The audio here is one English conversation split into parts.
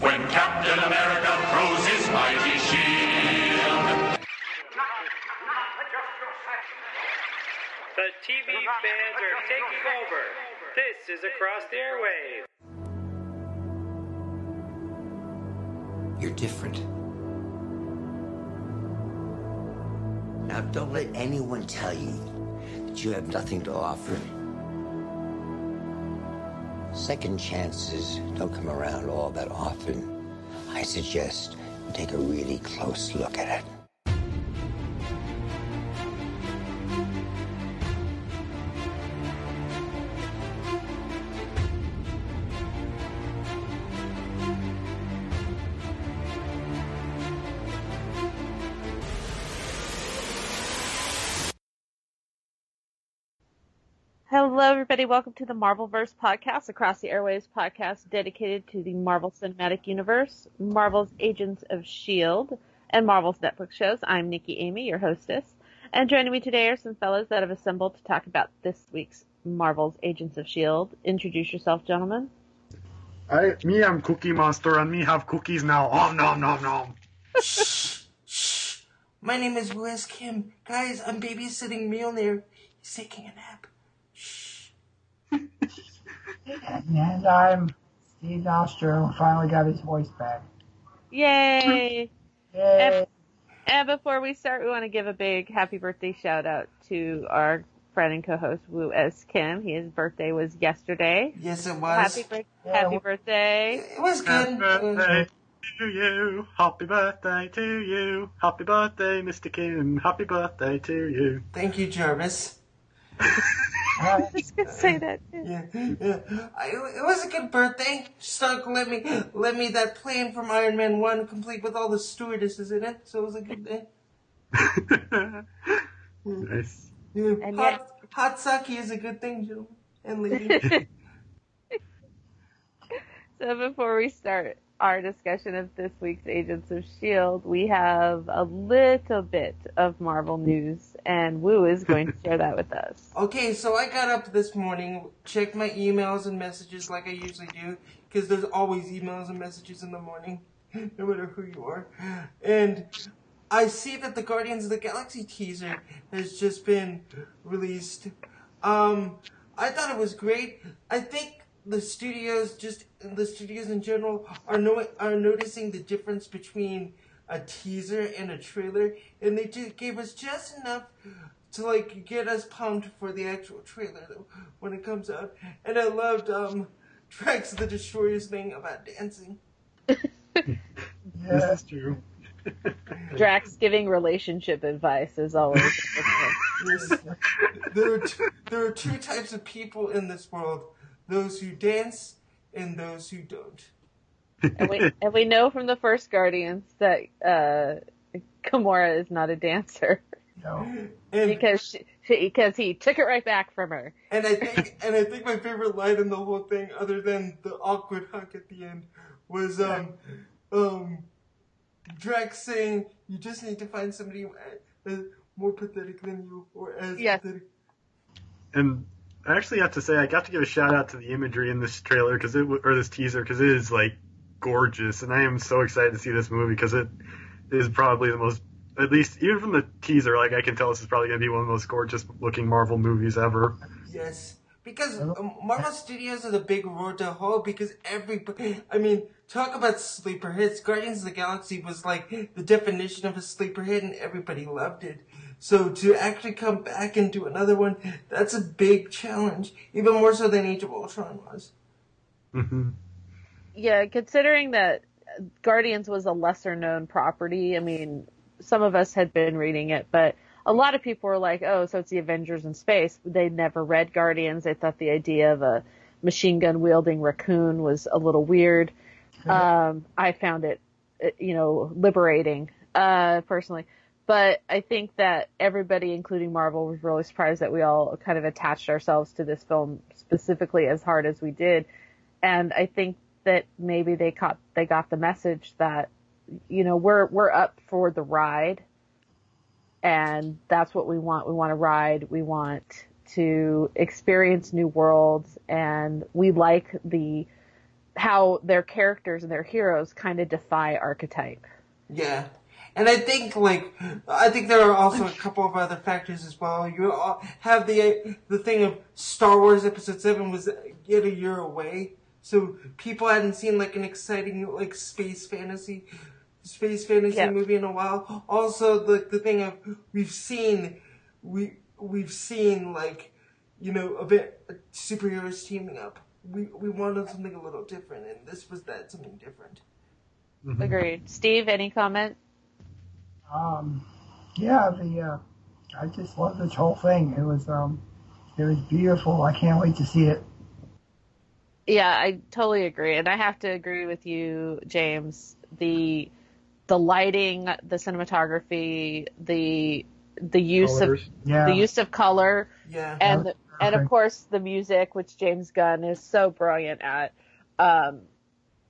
when Captain America throws his mighty shield. The TV fans are taking over. This is Across the Airwaves. You're different. Now, don't let anyone tell you that you have nothing to offer. Second chances don't come around all that often. I suggest you take a really close look at it. Hello, everybody. Welcome to the Marvelverse podcast, across the airwaves podcast dedicated to the Marvel Cinematic Universe, Marvel's Agents of S.H.I.E.L.D., and Marvel's Netflix shows. I'm Nicki Amy, your hostess. And joining me today are some fellows that have assembled to talk about this week's Marvel's Agents of S.H.I.E.L.D. Introduce yourself, gentlemen. I, me, I'm Cookie Monster, and me have cookies now. Om nom nom nom. Shh. My name is Wes Kim. Guys, I'm babysitting Mjolnir. He's taking a nap. And I'm Steve Nostro, finally got his voice back. Yay! Yay! And, and before we start, we want to give a big happy birthday shout out to our friend and co-host Woo S. Kim. His birthday was yesterday. Yes, it was. Happy, bir- Yeah, happy well- birthday. It was Happy good. birthday to you. Happy birthday to you. Happy birthday, Mr. Kim. Happy birthday to you. Thank you, Jarvis. I was gonna say that. Yeah, yeah. I, it was a good birthday. Stark let me let me that plane from Iron Man One, complete with all the stewardesses in it. So it was a good day. Hmm. nice. Yeah. And hot, hot sake is a good thing, gentlemen and ladies. So before we start our discussion of this week's Agents of S.H.I.E.L.D., we have a little bit of Marvel news, and Woo is going to share that with us. Okay, so I got up this morning, checked my emails and messages like I usually do, because there's always emails and messages in the morning, no matter who you are. And I see that the Guardians of the Galaxy teaser has just been released. Um, I thought it was great. I think the studios, just the studios in general, are no, are noticing the difference between a teaser and a trailer, and they just gave us just enough to like get us pumped for the actual trailer when it comes out. And I loved um Drax the Destroyer's thing about dancing. This is true. Drax giving relationship advice is always. There are two, there are two types of people in this world: those who dance and those who don't. And, we, and we know from the first Guardians that uh, Gamora is not a dancer No. And because she, she, because he took it right back from her. and I think and I think my favorite line in the whole thing, other than the awkward hug at the end, was um um Drax saying, "You just need to find somebody uh, more pathetic than you, or as Yes. pathetic." And I actually have to say, I got to give a shout out to the imagery in this trailer because it or this teaser because it is like gorgeous, and I am so excited to see this movie because it is probably the most, at least even from the teaser, like I can tell this is probably going to be one of the most gorgeous looking Marvel movies ever. Yes, because um, Marvel Studios are the big road to hoe. Because every, I mean, talk about sleeper hits. Guardians of the Galaxy was like the definition of a sleeper hit, and everybody loved it. So to actually come back and do another one, that's a big challenge, even more so than Age of Ultron was. hmm Yeah, considering that Guardians was a lesser known property, I mean, some of us had been reading it, but a lot of people were like, oh, so it's the Avengers in space. They never read Guardians. They thought the idea of a machine gun wielding raccoon was a little weird. Um, I found it, you know, liberating, uh, personally. But I think that everybody, including Marvel, was really surprised that we all kind of attached ourselves to this film specifically as hard as we did. And I think that maybe they caught they got the message that you know we're we're up for the ride and that's what we want we want to ride we want to experience new worlds and we like the how their characters and their heroes kind of defy archetype. Yeah. And I think like I think there are also a couple of other factors as well. You have the the thing of Star Wars Episode Seven was uh, get a year away, so people hadn't seen like an exciting like space fantasy space fantasy Yeah. movie in a while. Also, the the thing of we've seen we we've seen like you know a bit superheroes teaming up. We we wanted something a little different, and this was that something different. Agreed. Steve, any comment? Um, yeah, the uh, I just love this whole thing. It was um, it was beautiful. I can't wait to see it. Yeah, I totally agree, and I have to agree with you, James. The the lighting, the cinematography, the the use Colors. of Yeah, the use of color, Yeah. and That's and of course the music, which James Gunn is so brilliant at. Um,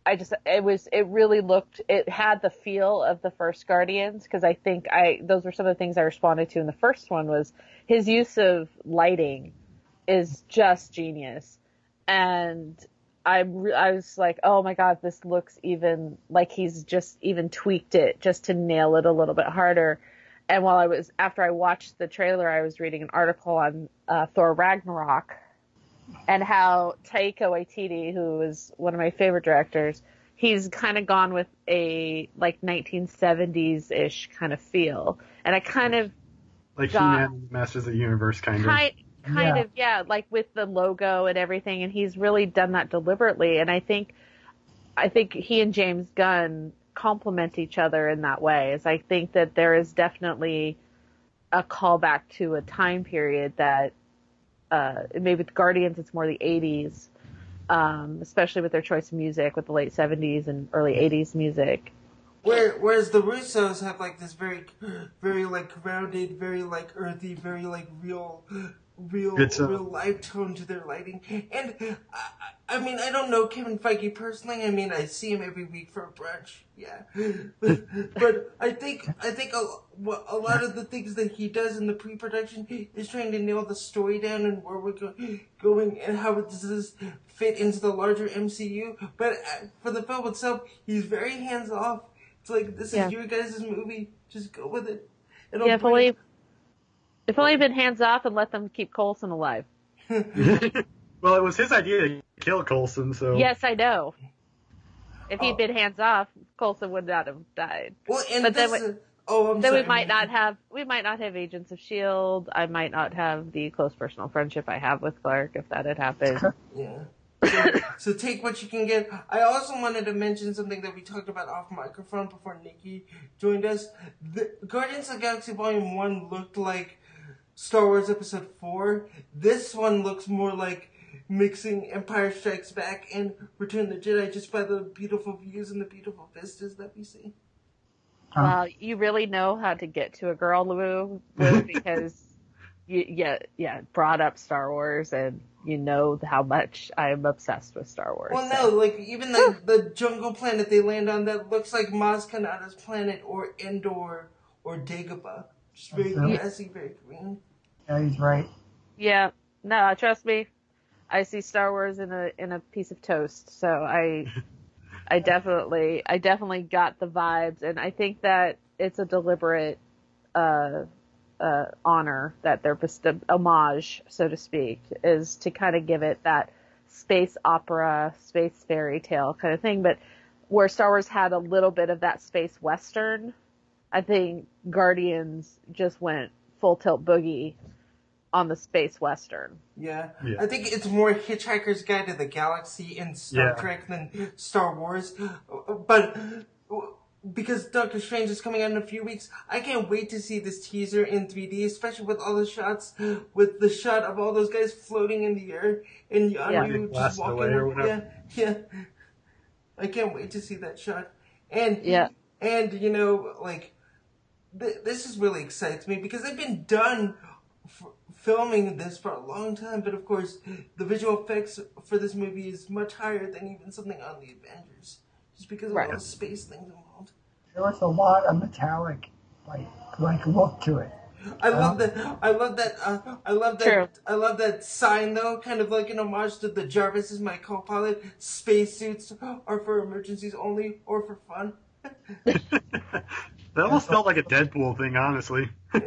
I just it was it really looked it had the feel of the first Guardians because I think I those were some of the things I responded to in the first one was his use of lighting is just genius, and I I was like oh my god this looks even like he's just even tweaked it just to nail it a little bit harder. And while I was after I watched the trailer, I was reading an article on uh, Thor Ragnarok and how Taika Waititi, who is one of my favorite directors, he's kind of gone with a like 1970s ish kind of feel, and I kind of Like. He-Man Masters of the Universe, kind of. Kind kind Yeah. of yeah, like with the logo and everything, and he's really done that deliberately, and I think I think he and James Gunn complement each other in that way. Is I think that there is definitely a callback to a time period that uh, maybe with Guardians it's more the 80s, um, especially with their choice of music with the late 70s and early 80s music. Where, whereas the Russos have like this very, very like grounded, very like earthy, very like real, real, It's, real life tone to their lighting. And I, I mean, I don't know Kevin Feige personally. I mean, I see him every week for a brunch. Yeah, but I think I think a, a lot of the things that he does in the pre-production is trying to nail the story down and where we're go- going and how does this fit into the larger MCU. But uh, for the film itself, he's very hands off. It's like this Yeah. is your guys' movie. Just go with it. It'll Yeah, if bring- only if only been hands off and let them keep Coulson alive. well, it was his idea to kill Coulson, so Yes, I know. If he'd Oh. been hands off, Coulson would not have died. Well, and But then this we- is, oh, I'm then sorry. we might not have we might not have Agents of Shield. I might not have the close personal friendship I have with Clark if that had happened. Yeah. So, so take what you can get. I also wanted to mention something that we talked about off microphone before Nicki joined us. The Guardians of the Galaxy Volume 1 looked like Star Wars Episode 4. This one looks more like mixing Empire Strikes Back and Return of the Jedi just by the beautiful views and the beautiful vistas that we see. Well, you really know how to get to a girl, Lou, Lou because you yeah yeah brought up Star Wars and you know how much I am obsessed with Star Wars. Well, so- no, like even the the jungle planet they land on that looks like Maz Kanata's planet or Endor or Dagobah. Just very Yeah. grassy, very green. Yeah, he's right. Yeah, no, trust me. I see Star Wars in a in a piece of toast, so I I definitely I definitely got the vibes, and I think that it's a deliberate uh, uh, honor that they're best- homage, so to speak, is to kind of give it that space opera, space fairy tale kind of thing, but where Star Wars had a little bit of that space western, I think Guardians just went full tilt boogie on the space western. Yeah. Yeah. I think it's more Hitchhiker's Guide to the Galaxy in Star Yeah. Trek than Star Wars. But because Doctor Strange is coming out in a few weeks, I can't wait to see this teaser in 3D, especially with all the shots, with the shot of all those guys floating in the air and Yeah. Yondu just walking. away or Yeah, whatever. yeah. I can't wait to see that shot. And Yeah. and you know, like th- this is really excites me because they've been done f- filming this for a long time, but of course, the visual effects for this movie is much higher than even something on the Avengers, just because of Right. all the space things involved. There was a lot of metallic, like like look to it. I love that. I love that. Uh, I love that. True. I love that sign though, kind of like an homage to the Jarvis is my co-pilot. Spacesuits are for emergencies only or for fun. that almost felt like a Deadpool thing, honestly.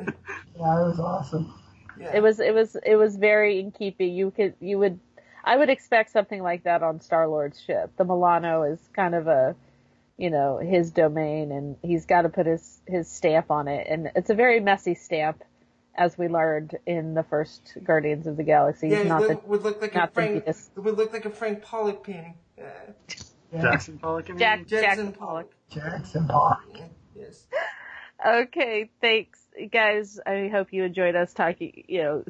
Yeah, it was awesome. Yeah. It was it was it was very in keeping. You could you would I would expect something like that on Star Lord's ship. The Milano is kind of a you know his domain, and he's got to put his his stamp on it, and it's a very messy stamp, as we learned in the first Guardians of the Galaxy. Yeah, it not would, the, would look like a not the Frank. would look like a Frank Pollock painting. Uh, Yeah, Jackson Pollock. I mean? Jack Jackson Jackson Pollock. Pollock. Jackson Pollock. yes. Okay, thanks, guys. I hope you enjoyed us talking, you know,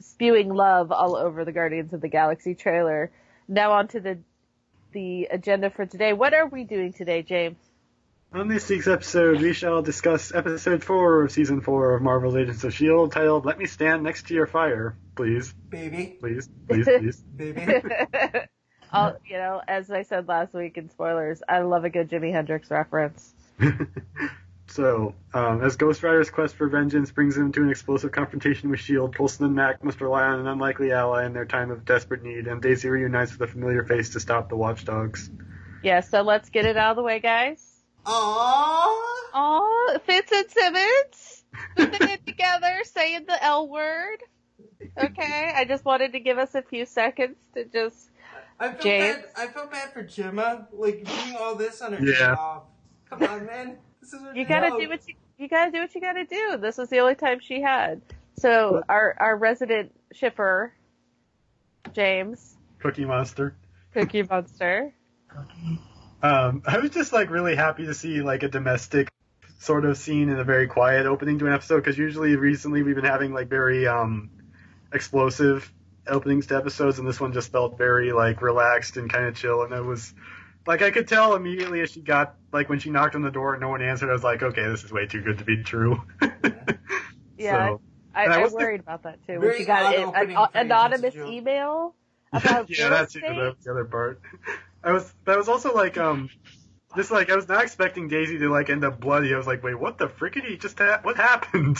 spewing love all over the Guardians of the Galaxy trailer. Now on to the the agenda for today. What are we doing today, James? On this week's episode, we shall discuss episode 4 of season 4 of Marvel's Agents of S.H.I.E.L.D. Titled Let Me Stand Next to Your Fire. Please, Baby, please, please, please. baby. I'll, you know, as I said last week in spoilers, I love a good Jimi Hendrix reference. So, um, as Ghost Rider's quest for vengeance brings him to an explosive confrontation with S.H.I.E.L.D., Coulson and Mack must rely on an unlikely ally in their time of desperate need, and Daisy reunites with a familiar face to stop the watchdogs. Yeah, so let's get it out of the way, guys. Aww. Aw, Fitz and Simmons, putting it together, saying the L word. Okay, I just wanted to give us a few seconds to just I feel James? bad. I feel bad for Jemma, like doing all this on her Yeah. day off. Come on, man. This is her You gotta do what you you gotta do what you gotta do. This was the only time she had. So our our resident shipper, James Cookie Monster. Cookie Monster. Um, I was just like really happy to see like a domestic sort of scene in a very quiet opening to an episode because usually recently we've been having like very um explosive openings to episodes and this one just felt very like relaxed and kind of chill and it was like I could tell immediately as she got like when she knocked on the door and no one answered I was like okay this is way too good to be true. Yeah, So, I, I I wasn't- worried about that too. When she got odd an, an anonymous Agents email about yeah, that's estate. the, the other part. I was that was also like um just like I was not expecting Daisy to like end up bloody. I was like, wait, what the frickety just ha- what happened?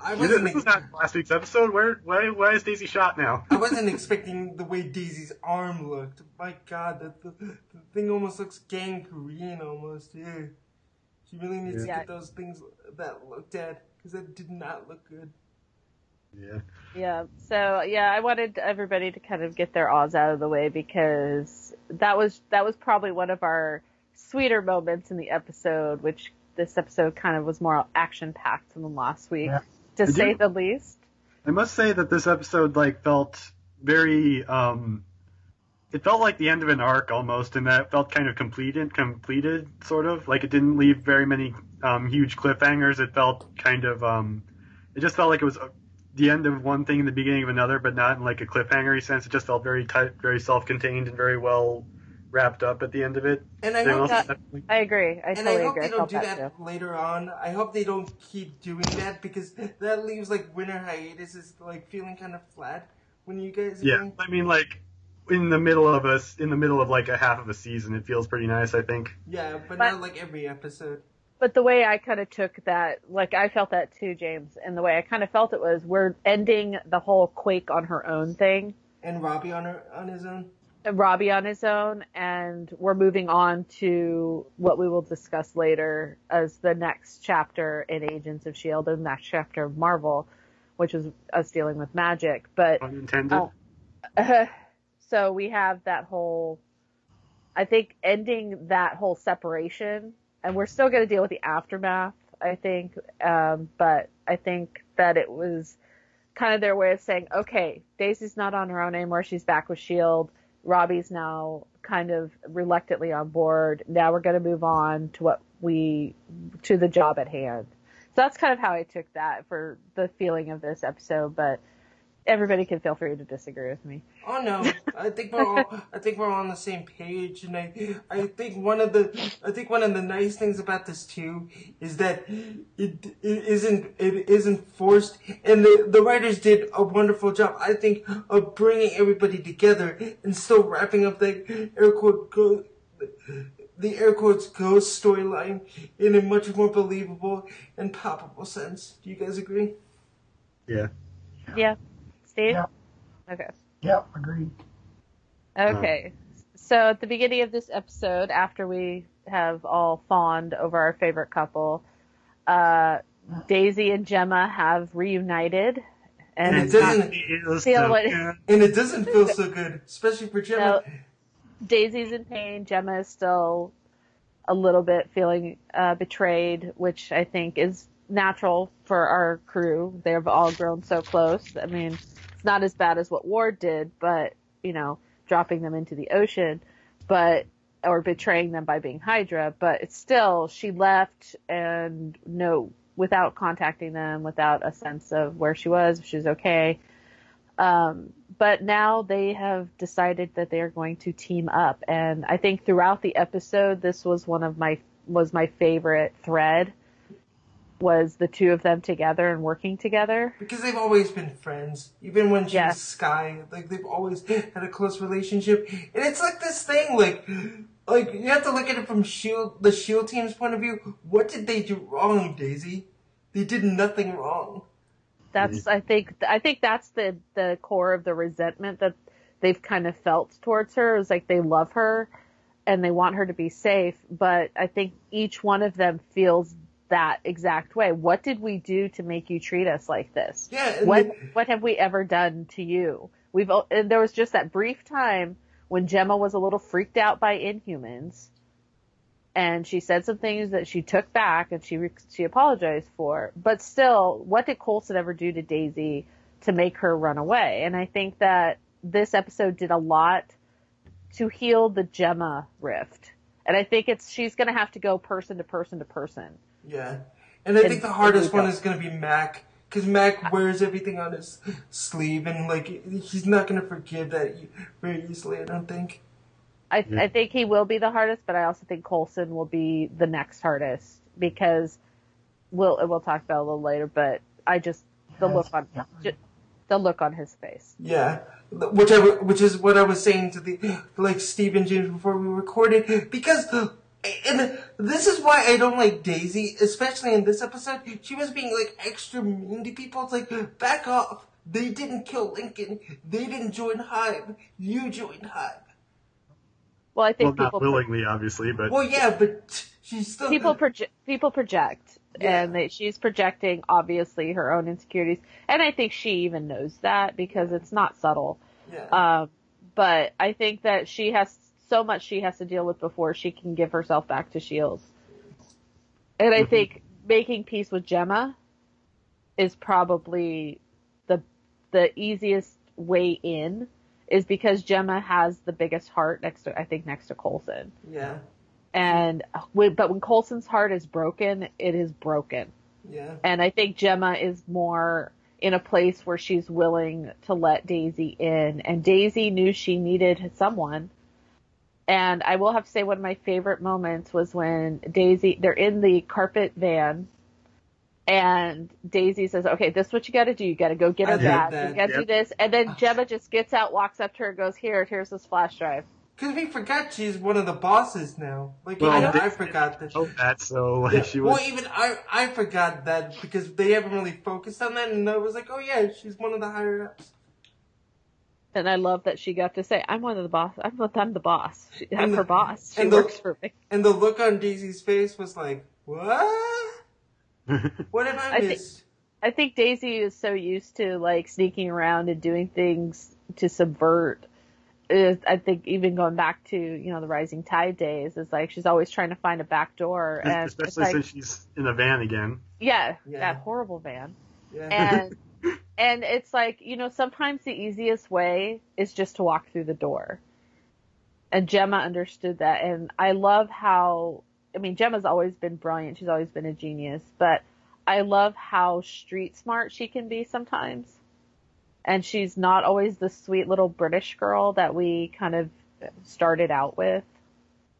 I wasn't know, this was not last week's episode. Where why why is Daisy shot now? I wasn't expecting the way Daisy's arm looked. My God, that the, the thing almost looks gangrene almost. Yeah, she really needs Yeah. to get those things that looked at because that did not look good. Yeah. Yeah. So yeah, I wanted everybody to kind of get their awes out of the way because that was that was probably one of our sweeter moments in the episode, which this episode kind of was more action packed than last week, Yeah. to Did say you- the least. I must say that this episode like felt very um it felt like the end of an arc almost and that felt kind of completed completed sort of like it didn't leave very many um huge cliffhangers it felt kind of um it just felt like it was uh, the end of one thing and the beginning of another but not in like a cliffhangery sense it just felt very tight very self-contained and very well wrapped up at the end of it And I They hope also- that, I agree. I and totally I hope agree. they I don't do that that too. later on. I hope they don't keep doing that because that leaves like winter hiatus is like feeling kind of flat when you guys. are yeah doing- i mean like in the middle of us in the middle of like a half of a season it feels pretty nice i think Yeah, but, But- not like every episode. But the way I kind of took that, like I felt that too, James, and the way I kind of felt it was we're ending the whole Quake on her own thing. And Robbie on her on his own. Robbie on his own, and we're moving on to what we will discuss later as the next chapter in Agents of S.H.I.E.L.D., the next chapter of Marvel, which is us dealing with magic. But, unintended Oh. so we have that whole, I think ending that whole separation, and we're still going to deal with the aftermath, I think, um, but I think that it was kind of their way of saying, okay, Daisy's not on her own anymore, she's back with S.H.I.E.L.D., Robbie's now kind of reluctantly on board. Now we're going to move on to what we to the job at hand. So that's kind of how I took that for the feeling of this episode. But everybody can feel free to disagree with me. Oh no, I think we're all I think we're all on the same page, and I I think one of the I think one of the nice things about this too is that it, it isn't it isn't forced, and the the writers did a wonderful job. I think of bringing everybody together and still wrapping up the air quote go, the air quotes ghost storyline in a much more believable and palpable sense. Do you guys agree? Yeah. Yeah. Steve? Yeah. Okay. Yep, agreed. Okay. So at the beginning of this episode, after we have all fawned over our favorite couple, uh, Daisy and Jemma have reunited. And, And it doesn't It Feel so what- good. and it doesn't feel so good, especially for Jemma. Daisy's in pain. Jemma is still a little bit feeling uh, betrayed, which I think is natural for our crew. They've all grown so close. I mean, it's not as bad as what Ward did, but you know, dropping them into the ocean, but or betraying them by being Hydra. But it's still, she left and no, without contacting them, without a sense of where she was, if she was okay. Um, but now they have decided that they are going to team up, and I think throughout the episode, this was one of my was my favorite thread. Was the two of them together and working together? Because they've always been friends. Even when she Yeah. was Skye, like they've always had a close relationship. And it's like this thing, like like you have to look at it from Shield the Shield team's point of view. What did they do wrong, Daisy? They did nothing wrong. That's I think I think that's the the core of the resentment that they've kind of felt towards her. Is like they love her and they want her to be safe, but I think each one of them feels that exact way. What did we do to make you treat us like this? Yeah, What they- what have we ever done to you? We've and there was just that brief time when Jemma was a little freaked out by Inhumans, and she said some things that she took back and she she apologized for. But still, what did Coulson ever do to Daisy to make her run away? And I think that this episode did a lot to heal the Jemma rift. And I think it's she's going to have to go person to person to person. Yeah. And I And- think the hardest one is going to be Mack. Because Mack wears everything on his sleeve, and like he's not going to forgive that very easily. I don't think. I, I think he will be the hardest, but I also think Coulson will be the next hardest because we'll we'll talk about it a little later. But I just the look on Yeah. the look on his face. Yeah, which I w- which is what I was saying to the like Steve and James before we recorded because and this is why I don't like Daisy, especially in this episode. She was being like extra mean to people. It's like back off. They didn't kill Lincoln. They didn't join Hive. You joined Hive. Well, I Well, think not people pro- willingly, obviously, but Well, yeah, but she's still people project people project, Yeah. and they, she's projecting obviously her own insecurities, and I think she even knows that because it's not subtle. yeah. Um, but I think that she has so much she has to deal with before she can give herself back to Shields. And I mm-hmm. think making peace with Jemma is probably the the easiest way in is because Jemma has the biggest heart next to I think next to Coulson. yeah, And when, but when Coulson's heart is broken, it is broken. yeah, And I think Jemma is more in a place where she's willing to let Daisy in. And Daisy knew she needed someone. And I will have to say one of my favorite moments was when Daisy, they're in the carpet van and Daisy says, okay, this is what you gotta do. You gotta go get I her love bag. that. You gotta do this. And then Jemma just gets out, walks up to her, and goes, here, here's this flash drive. Because we forgot she's one of the bosses now. Like Well, even they- I forgot that. oh, that so like Yeah, she was. Well, even I, I forgot that because they haven't really focused on that, and I was like, oh yeah, she's one of the higher ups. And I love that she got to say, I'm one of the boss. I'm, I'm the boss. She, I'm the- her boss. She and the- works for me. And the look on Daisy's face was like, what? What did I, I think- miss? I think Daisy is so used to like sneaking around and doing things to subvert. Is I think even going back to you know the Rising Tide days is like she's always trying to find a back door and Especially like since she's in a van again. yeah, Yeah. that horrible van yeah. and and it's like you know sometimes the easiest way is just to walk through the door. And Jemma understood that. And I love how I mean Jemma's always been brilliant. She's always been a genius. But I love how street smart she can be sometimes. And she's not always the sweet little British girl that we kind of started out with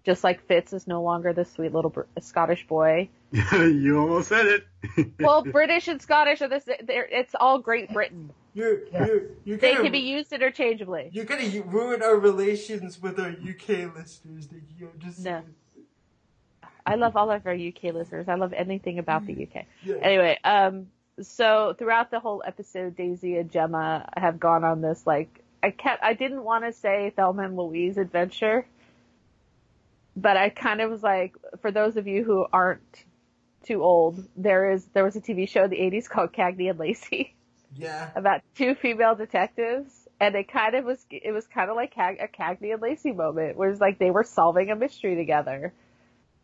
just like Fitz is no longer the sweet little Br- Scottish boy you almost said it. well British and Scottish are this they're, it's all Great Britain you're, you're, you're They gonna, can be used interchangeably. You're gonna ruin our relations with our UK listeners, Nicki. I'm just No. I love all of our UK listeners. I love anything about the UK. Yeah. Anyway, um, so throughout the whole episode, Daisy and Jemma have gone on this like I kept I didn't want to say Thelma and Louise adventure, but I kind of was like, for those of you who aren't too old, there is there was a TV show in the '80s called Cagney and Lacey Yeah. about two female detectives, and it kind of was it was kind of like a Cagney and Lacey moment, where it's like they were solving a mystery together.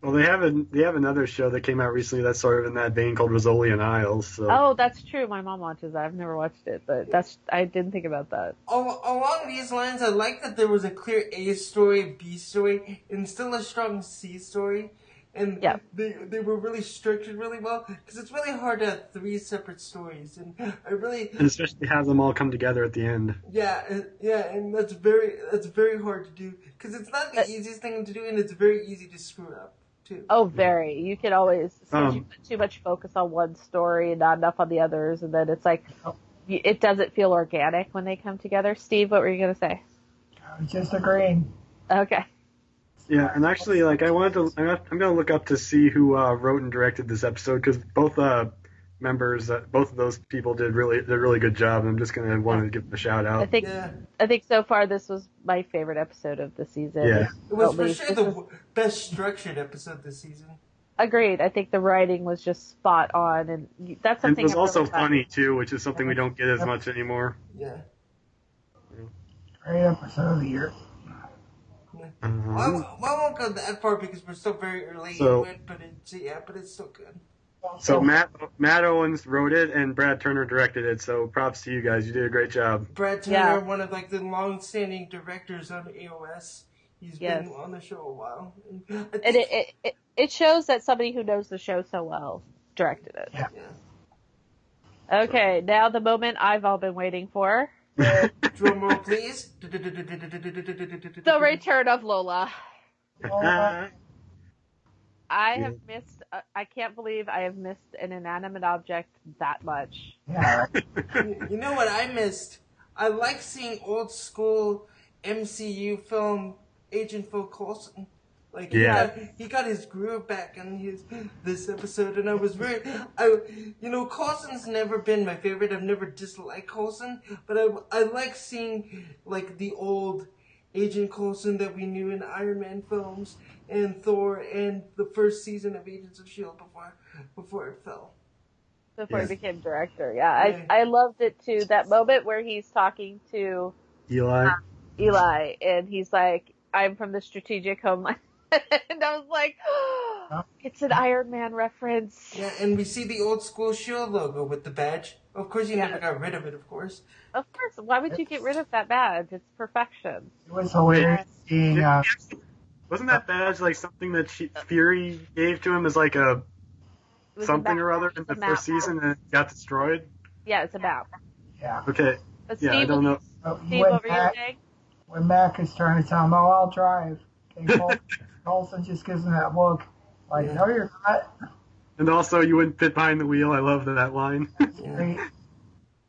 Well, they have a, they have another show that came out recently that's sort of in that vein called Rizzoli and Isles. So Oh, that's true. My mom watches that. I've never watched it, but that's I didn't think about that. Al- along these lines, I like that there was a clear A story, B story, and still a strong C story. And Yeah. they they were really structured really well because it's really hard to have three separate stories, and I really and especially have them all come together at the end. yeah uh, yeah, and that's very that's very hard to do because it's not the Uh, easiest thing to do, and it's very easy to screw up too. Oh, very. You can always since you Um, put too much focus on one story and not enough on the others, and then it's like y- it doesn't feel organic when they come together. Steve, what were you gonna say? I was just agreeing. Okay. Yeah, and actually, like I wanted to, I'm gonna- I'm gonna look up to see who uh, wrote and directed this episode because both uh, members, That both of those people did really did a really good job. And I'm just gonna want to give them a shout out. I out. think Yeah, I think so far this was my favorite episode of the season. Yeah. it was for sure this the was- best structured episode this season. Agreed. I think the writing was just spot on, and y- that's And it something. was I've also really found- funny too, which is something we don't get as much anymore. Yeah. Great episode of the year. Uh-huh. Well, I won't- well, I won't go that far because we're still very early So- in it, but it's yeah, but it's still good. So Matt Matt Owens wrote it and Brad Turner directed it. So props to you guys. You did a great job. Brad Turner, Yeah. one of like the long-standing directors on AOS. He's Yes. been on the show a while. And I think, And it, it it it shows that somebody who knows the show so well directed it. yeah. Okay, now the moment I've all been waiting for: Drum roll, please. the return of Lola. Oh, I have missed. Uh, I can't believe I have missed an inanimate object that much. Yeah. You know what I missed? I like seeing old school MCU film Agent Phil Coulson. Like he, got, he got his groove back in his this episode, and I was very, I, you know, Coulson's never been my favorite. I've never disliked Coulson, but I, I like seeing like the old Agent Coulson that we knew in Iron Man films and Thor and the first season of Agents of Shield before before it fell. Before Yes. he became director, yeah, Yeah. I I loved it too. That moment where he's talking to Eli. Eli, and he's like, "I'm from the Strategic Homeland," and I was like, "It's an Iron Man reference." Yeah, and we see the old school Shield logo with the badge. Of course, you Yeah. never got rid of it. Of course. Of course, why would you get rid of that badge? It's perfection. It was hilarious seeing. Uh, Wasn't that uh, badge like something that she, uh, Fury gave to him as like a It a something or other in It's a the map. first season and it got destroyed? Yeah, it's a map. yeah. Okay, But yeah, Steve, I don't know. Uh, Steve, when, what were you Mack, saying? when Mack is trying to tell him, "Oh, I'll drive," okay, Col- Coulson just gives him that look, like, Yeah. "No, you're not." And also, you wouldn't fit behind the wheel. I love that line. Yeah.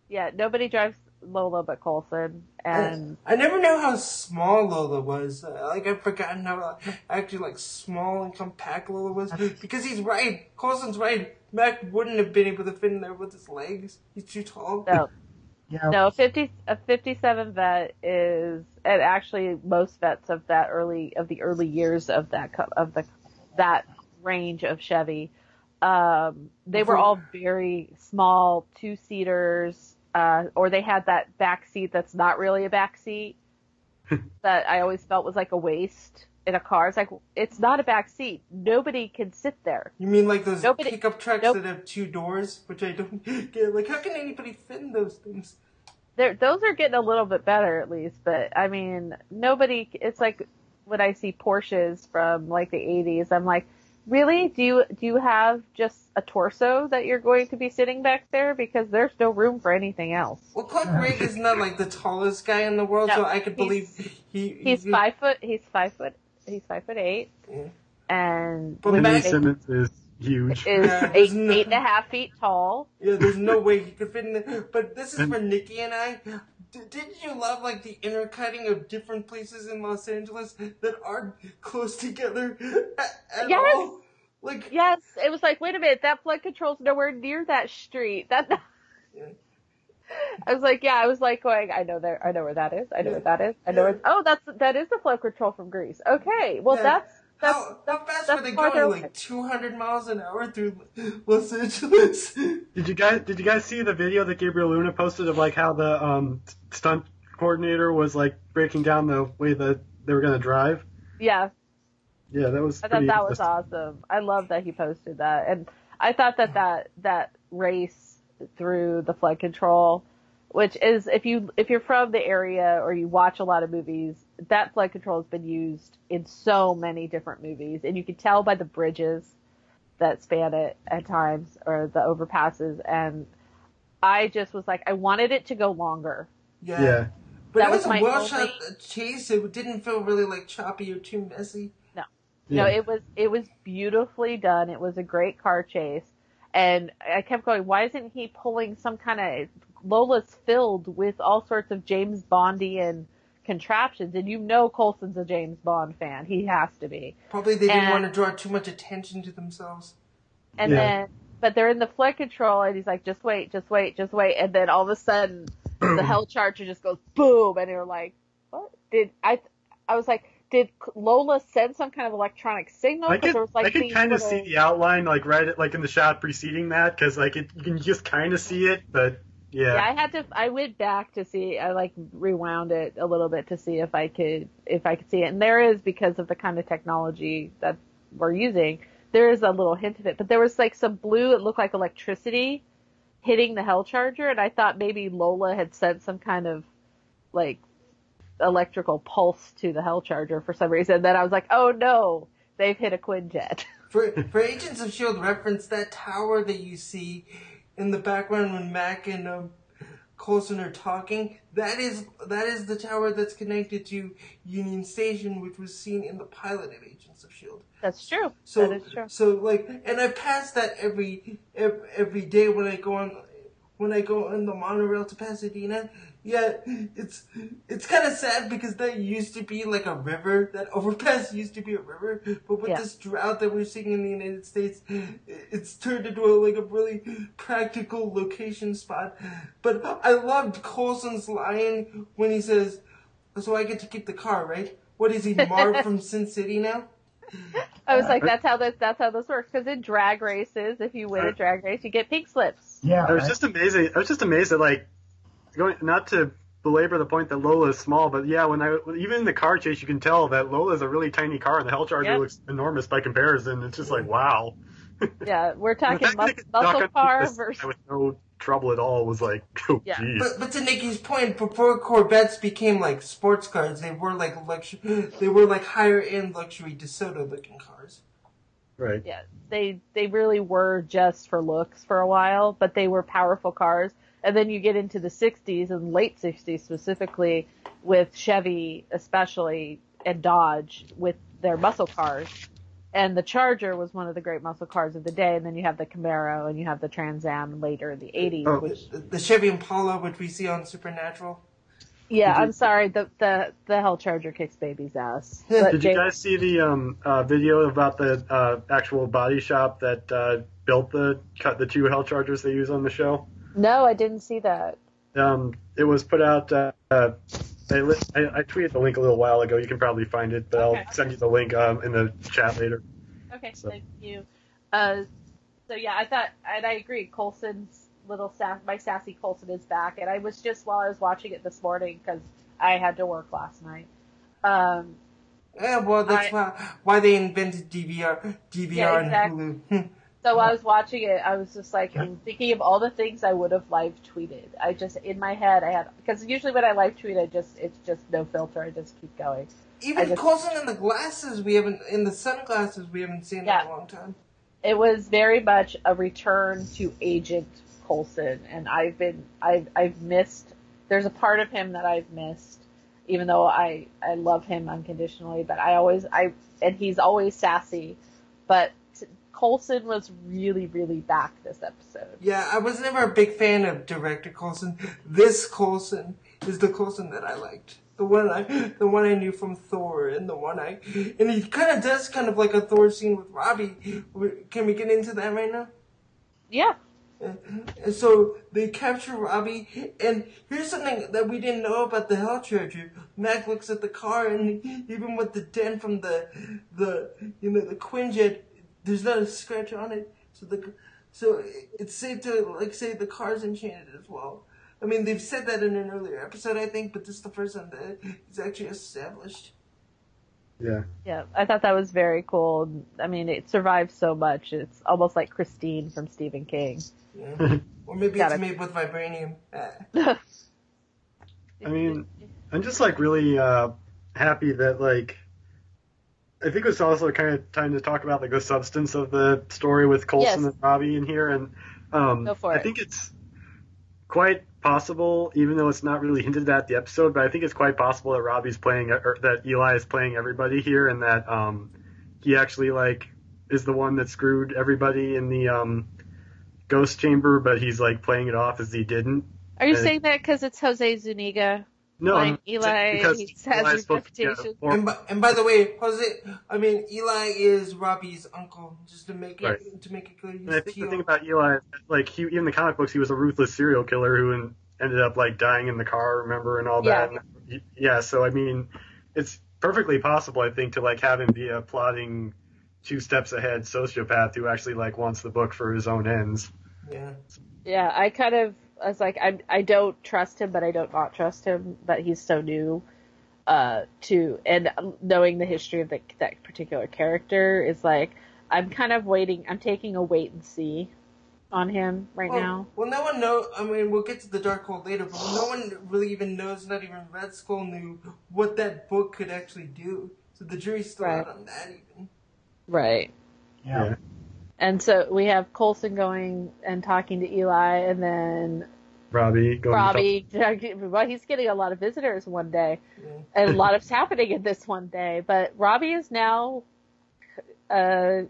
Yeah, nobody drives Lola but Coulson, and I never knew how small Lola was. Uh, like I've forgotten how uh, actually like small and compact Lola was. Because he's right. Coulson's right. Mack wouldn't have been able to fit in there with his legs. He's too tall. no, Yeah, no, fifty a fifty-seven Vette is, and actually most Vettes of that early of the early years of that of the that range of Chevy, um, they were all very small two seaters, uh, or they had that back seat that's not really a back seat that I always felt was like a waste in a car. It's like it's not a back seat. Nobody can sit there. You mean like those Nobody- pickup trucks nope. that have two doors, which I don't get. Like, how can anybody fit in those things? They're, those are getting a little bit better at least, but I mean, nobody, it's like when I see Porsches from like the 80s, I'm like, really? Do you, do you have just a torso that you're going to be sitting back there? Because there's no room for anything else. Well, Clark Gregg is not like the tallest guy in the world, No, so I could believe he. He's he- five foot, he's five foot, he's five foot eight, Yeah. and But And Simmons is huge. is Yeah, eight, there's no- eight and a half feet tall. Yeah, there's no way he could fit in there. But this is And- for Nicki and I. D- did you love like the intercutting of different places in Los Angeles that aren't close together at, at Yes! all? Like, Yes, it was like, wait a minute, that flood control's nowhere near that street. That. Yeah. I was like, yeah, I was like going, I know there, I know where that is. I know Yeah. where that is. I know Yeah. where. Oh, that's that is the flood control from Grease. Okay, well Yeah. that's that's how, how fast that's were they going? Like 200 miles an hour through Los Angeles? Did you guys did you guys see the video that Gabriel Luna posted of like how the um stunt coordinator was like breaking down the way that they were gonna drive? yeah. Yeah, that was. I thought that was awesome. I love that he posted that, and I thought that that that race through the flood control, which is if you if you're from the area or you watch a lot of movies, that flood control has been used in so many different movies, and you can tell by the bridges that span it at times or the overpasses, and I just was like, I wanted it to go longer. Yeah. Yeah. But That it was was, my a well only- shot chase. It didn't feel really like choppy or too messy. No, Yeah. it was it was beautifully done. It was a great car chase, and I kept going. Why isn't he pulling some kind of Lola's filled with all sorts of James Bondian contraptions? And you know Coulson's a James Bond fan. He has to be. Probably they didn't And- want to draw too much attention to themselves. And Yeah. then, but they're in the flood control, and he's like, "Just wait, just wait, just wait." And then all of a sudden, the Hell Charger just goes boom, and you're like, "What did I?" I was like, "Did Lola send some kind of electronic signal?" I 'Cause could, there was, like, I could these kind of see the outline, like right at, like in the shot preceding that, because like it, you can just kind of see it, but yeah, Yeah, I had to. I went back to see. I like rewound it a little bit to see if I could if I could see it. And there is because of the kind of technology that we're using. There is a little hint of it, but there was like some blue. It looked like electricity hitting the Hell Charger, and I thought maybe Lola had sent some kind of like electrical pulse to the Hell Charger for some reason. Then I was like, oh no, they've hit a Quinjet. For for Agents of Shield reference, that tower that you see in the background when Mack and um, Coulson are talking, that is that is the tower that's connected to Union Station, which was seen in the pilot of Agents of Shield. That's true. So that is true. so like, and I pass that every every, every day when I go on when I go on the monorail to Pasadena. Yeah, it's it's kind of sad because that used to be like a river. That overpass used to be a river, but with Yeah. this drought that we're seeing in the United States, it's turned into a, like a really practical location spot. But I loved Coulson's line when he says, "So I get to keep the car, right?" What is he, Marv from Sin City now? I was like, uh, that's how this that's how this works. Because in drag races, if you win a uh, drag race, you get pink slips. Yeah. I was I- just amazing. I was just amazed at like going not to belabor the point that Lola is small, but yeah, when I even in the car chase, you can tell that Lola is a really tiny car, and the Hell Charger Yep. looks enormous by comparison. It's just like wow. Yeah, we're talking mus- they could knock muscle underneath car this versus. with no trouble at all was like, oh Yeah. geez. But but to Nicki's point, before Corvettes became like sports cars, they were like luxury. They were like higher end luxury DeSoto looking cars. right. Yeah, they they really were just for looks for a while, but they were powerful cars. And then you get into the '60s and late '60s specifically with Chevy, especially and Dodge with their muscle cars. And the Charger was one of the great muscle cars of the day. And then you have the Camaro and you have the Trans Am later in the '80s, Oh. which The, the Chevy Impala, which we see on Supernatural. yeah, you- I'm sorry, the the the Hell Charger kicks baby's ass. But Did you Jay- guys see the um, uh, video about the uh, actual body shop that uh, built the cut the two Hell Chargers they use on the show? No, I didn't see that. Um, it was put out. Uh, uh, I, I, I tweeted the link a little while ago. You can probably find it, but Okay. I'll send you the link um, in the chat later. Okay, So- thank you. Uh, so yeah, I thought, and I agree. Coulson's little sass, my sassy Coulson is back, and I was just while I was watching it this morning because I had to work last night. Um, Yeah, well, that's I- why why they invented DVR, DVR Yeah, and. Hulu. so I was watching it. I was just like I'm thinking of all the things I would have live tweeted. I just in my head I had because usually when I live tweet, I just it's just no filter. I just keep going. Even just- Coulson in the glasses, we haven't in the sunglasses, we haven't seen that in a long time. it was very much a return to Agent Coulson, and I've been I've I've missed. There's a part of him that I've missed, even though I I love him unconditionally. But I always I and he's always sassy, but Coulson was really really back this episode. Yeah, I was never a big fan of director Coulson. This Coulson is the Coulson that I liked. The one I, the one I knew from Thor, and the one I, and he kind of does kind of like a Thor scene with Robbie. Can we get into that right now? Yeah. And so they capture Robbie, and here's something that we didn't know about the Hell Charger. Mack looks at the car, and even with the dent from the, the, you know, the Quinjet, there's not a scratch on it. So the, so it's safe to like say the car's enchanted as well. I mean, they've said that in an earlier episode, I think, but this is the first time that it's actually established. Yeah. Yeah, I thought that was very cool. I mean, it survived so much. It's almost like Christine from Stephen King. Yeah. or maybe Got it's it. made with vibranium. I mean, I'm just like really uh, happy that like I think it's also kind of time to talk about like the substance of the story with Coulson Yes. and Robbie in here, and um, Go for I it. think it's quite possible, even though it's not really hinted at the episode, but I think it's quite possible that Robbie's playing or that Eli is playing everybody here, and that um, he actually like is the one that screwed everybody in the um, ghost chamber, but he's like playing it off as he didn't. Are you Uh, saying that because it's Jose Zuniga? No, Playing I'm- Eli, because he has Eli's his supposed to reputation. And by, and by the way, Jose, I mean Eli is Robbie's uncle, just to make Right. it to make it clear. He's And I think Tio. the thing about Eli, is that, like he, in the comic books, he was a ruthless serial killer who en- ended up like dying in the car, remember, and all that. Yeah. And, yeah. So I mean, it's perfectly possible, I think, to like have him be a plotting, two steps ahead sociopath who actually like wants the book for his own ends. yeah, Yeah, I kind of I was like I I don't trust him, but I don't not trust him. But he's so new uh, to and knowing the history of the, that particular character is like I'm kind of waiting. I'm taking a wait and see on him right well, now. Well, no one know. I mean, we'll get to the Dark Hold later, but no one really even knows. Not even Red Skull knew what that book could actually do. So the jury's still Right. out on that even. Right. Yeah. Yeah. And so we have Coulson going and talking to Eli, and then Robbie going. Robbie. Well, he's getting a lot of visitors one day, Yeah. and a lot is happening in this one day. But Robbie is now, uh,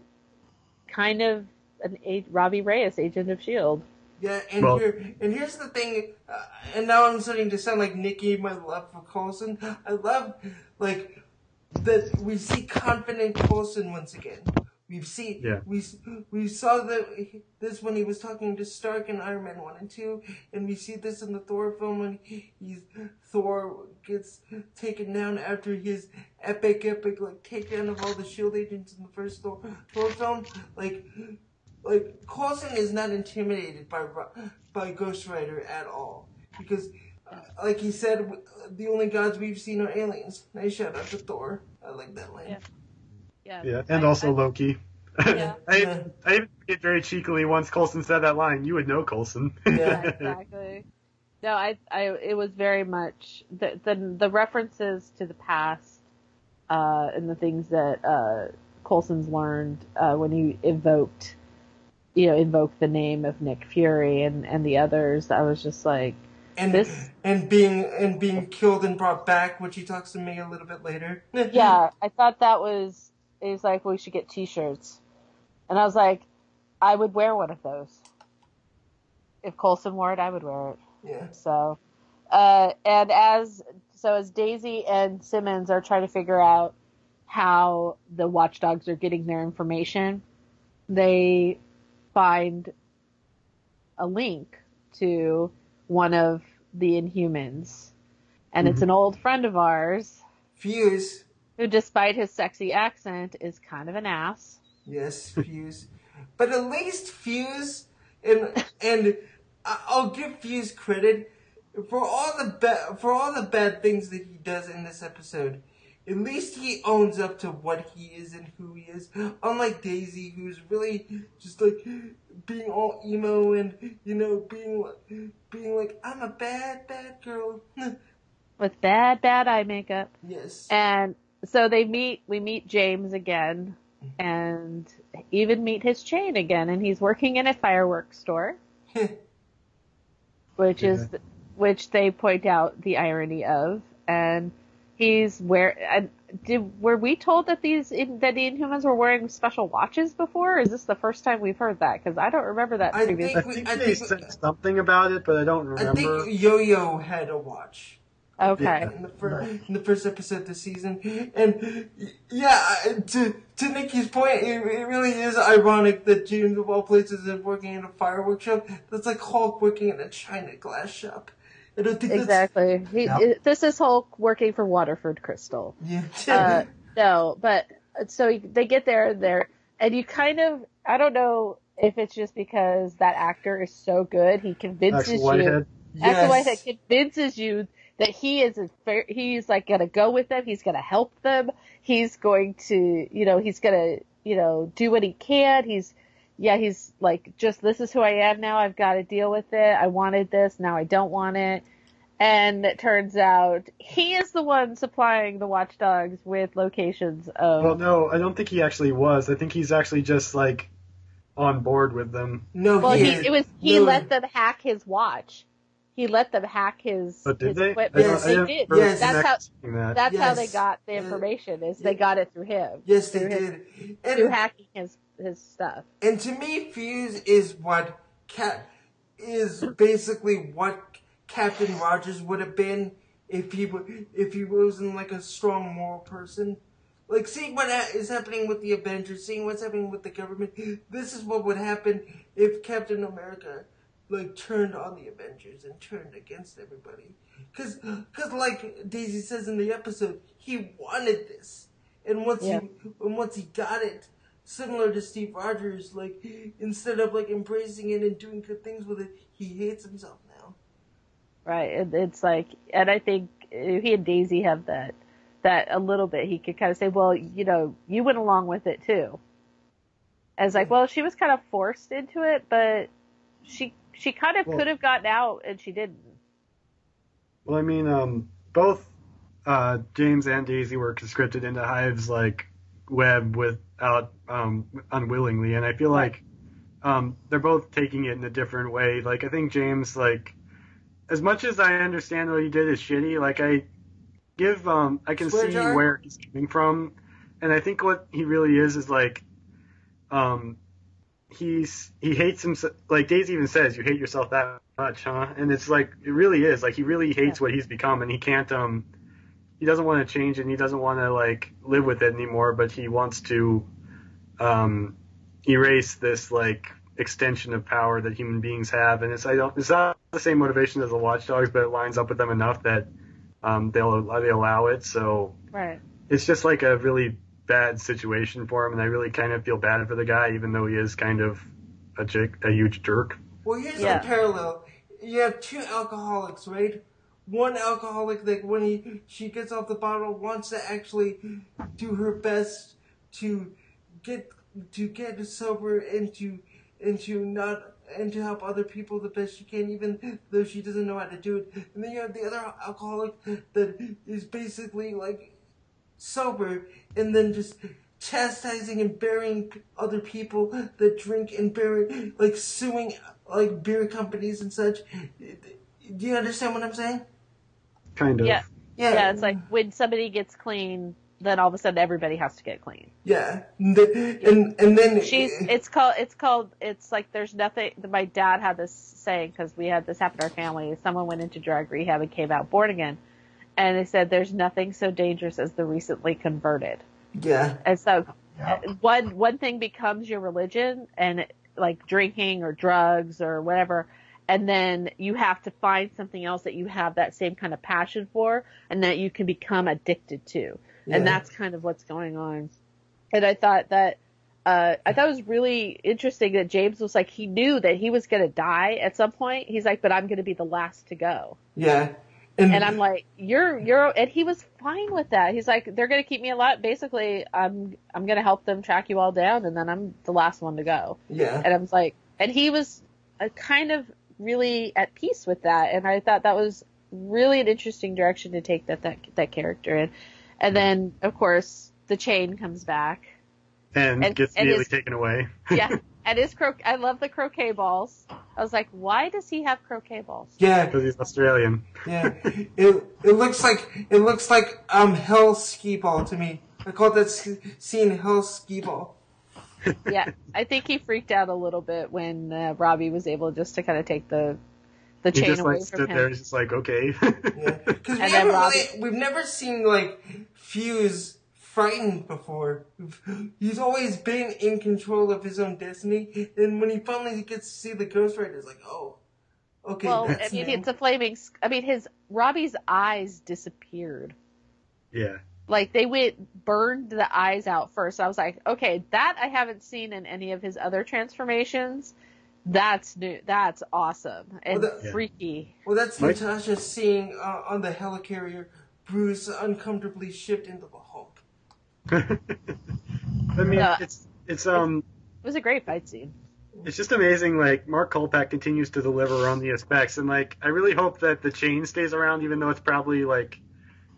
kind of an a- Robbie Reyes, agent of Shield. Yeah, and Well- here and here's the thing, uh, and now I'm starting to sound like Nicki, my love for Coulson. I love like that we see confident Coulson once again. We've seen Yeah. we we saw the this when he was talking to Stark in Iron Man one and two, and we see this in the Thor film when he's Thor gets taken down after his epic epic like takedown of all the Shield agents in the first Thor, Thor film. Like like Coulson is not intimidated by by Ghost Rider at all because, uh, like he said, the only gods we've seen are aliens. Nice shout out to Thor. I like that line. Yeah. Yeah, and also Loki. Yeah. I, I even get very cheekily once Coulson said that line. You would know Coulson. Yeah. exactly. No, I, I, it was very much the the, the references to the past, uh, and the things that uh, Coulson's learned uh, when he invoked, you know, invoked the name of Nick Fury and and the others. I was just like, And This- and being and being killed and brought back, which he talks to me a little bit later. yeah, I thought that was. Was like we should get T-shirts, and I was like, I would wear one of those. If Coulson wore it, I would wear it. yeah. So, uh, and as so as Daisy and Simmons are trying to figure out how the watchdogs are getting their information, they find a link to one of the Inhumans, and it's an old friend of ours Fuse. Who, despite his sexy accent, is kind of an ass. Yes, Fuse. but at least Fuse and and I- I'll give Fuse credit for all the ba- for all the bad things that he does in this episode. At least he owns up to what he is and who he is. Unlike Daisy, who's really just like being all emo and you know being being like I'm a bad bad girl. With bad, bad eye makeup. yes. And so they meet, we meet James again and even meet his chain again. And he's working in a fireworks store, which is, which they point out the irony of. And he's where, and did, were we told that these, in, that the Inhumans were wearing special watches before? Or is this the first time we've heard that? Cause I don't remember that I previously. I think- think I they think- said something about it, but I don't remember. I remember. think Yo Yo had a watch. Okay. in the, fir- in the first episode of the season. And yeah, to to Nicki's point, it, it really is ironic that James of all places is working in a fireworks shop. That's like Hulk working in a china glass shop. I don't think that's Exactly. He, Yep. it- this is Hulk working for Waterford Crystal. yeah. Uh, no, but so they get there and there, and you kind of I don't know if it's just because that actor is so good, he convinces Axle you. Whitehead. Axle Yes. Whitehead convinces you that he is a fair, he's like gonna go with them, he's gonna help them, he's going to, you know, he's gonna, you know, do what he can. He's, yeah, he's like, just this is who I am now. I've got to deal with it. I wanted this, now I don't want it. And it turns out he is the one supplying the watchdogs with locations of. Well, no, I don't think he actually was. I think he's actually just like on board with them. no, well, he, he, it was he No, let them hack his watch. He let them hack his. But did his they? equipment. Yes. they didn't did. remember Yes. That's how. connecting that. That's how they got the information. Is they got it through him. Yes, they through his- did. Through And, hacking his his stuff. and to me, Fuse is what Cap is basically what Captain Rogers would have been if he w- if he wasn't like a strong moral person. Like seeing what is happening with the Avengers, seeing what's happening with the government. This is what would happen if Captain America like turned on the Avengers and turned against everybody. Cause, cause like Daisy says in the episode, he wanted this, and once Yeah. he and once he got it, similar to Steve Rogers, like instead of like embracing it and doing good things with it, he hates himself now. Right. It, it's like, and I think he and Daisy have that, that a little bit, he could kind of say, well, you know, you went along with it too. As like, well, she was kind of forced into it, but she, she kind of Well- could have gotten out and she didn't. Well, I mean, um, both uh, James and Daisy were conscripted into Hive's like web without um, unwillingly, and I feel like um, they're both taking it in a different way. Like I think James, like as much as I understand what he did is shitty, like I give um, I can Swear see jar? where he's coming from, and I think what he really is is like um, he's he hates himself. Like Daisy even says, "You hate yourself that much, huh?" And it's like it really is. Like he really hates what he's become, and he can't. Um, he doesn't want to change, and he doesn't want to like live with it anymore. But he wants to um, erase this like extension of power that human beings have, and it's I don't. It's not the same motivation as the Watchdogs, but it lines up with them enough that um, they'll they allow it. So Right. it's just like a really bad situation for him, and I really kind of feel bad for the guy, even though he is kind of a jerk, a huge jerk. Well, here's Yeah. a parallel. You have two alcoholics, right? One alcoholic like when he she gets off the bottle wants to actually do her best to get to get sober and to and to not and to help other people the best she can, even though she doesn't know how to do it. And then you have the other alcoholic that is basically like sober and then just chastising and burying other people that drink and bury, like suing like beer companies and such. Do you understand what I'm saying? Kind of. Yeah. Yeah. Yeah. It's like when somebody gets clean, then all of a sudden everybody has to get clean. Yeah. And then, and, and then She's, it's called, it's called, it's like there's nothing, my dad had this saying because we had this happen to our family. Someone went into drug rehab and came out born again. And they said there's nothing so dangerous as the recently converted. yeah. And so Yep. one one thing becomes your religion and like drinking or drugs or whatever and then you have to find something else that you have that same kind of passion for and that you can become addicted to Yeah. and that's kind of what's going on and i thought that uh, I thought it was really interesting that James was like, he knew that he was going to die at some point. He's like, but I'm going to be the last to go. Yeah. And, And I'm like, you're, you're, and he was fine with that. He's like, they're going to keep me alive. Basically, I'm, I'm going to help them track you all down and then I'm the last one to go. yeah. And I was like, and he was uh, kind of really at peace with that. And I thought that was really an interesting direction to take that, that, that character in. And then, of course, the chain comes back. And, And- gets and immediately his- taken away. Yeah. and his cro- I love the croquet balls. I was like, why does he have croquet balls? Yeah. Because he's Australian. Yeah. It, it looks like, it looks like, um, Hell Ski Ball to me. I call that sk- scene Hell Ski Ball. yeah, I think he freaked out a little bit when uh, Robbie was able just to kind of take the the He chain just away like from stood him. there, he's just like, okay. Yeah, because we then haven't Robbie- really, we've never seen like Fuse frightened before. He's always been in control of his own destiny, and when he finally gets to see the Ghost Rider, it's like, oh, okay, well, I mean, new. it's a flaming. I mean, his Robbie's eyes disappeared. yeah. Like they went burned the eyes out first. I was like, okay, that I haven't seen in any of his other transformations. That's new. That's awesome and Well, that- freaky. well, that's Mike? Natasha seeing uh, on the helicarrier Bruce uncomfortably shift into the Hulk. I mean, Yeah. it's it's um It was a great fight scene. it's just amazing. Like Mark Kolpack continues to deliver on the effects, and like I really hope that the chain stays around, even though it's probably like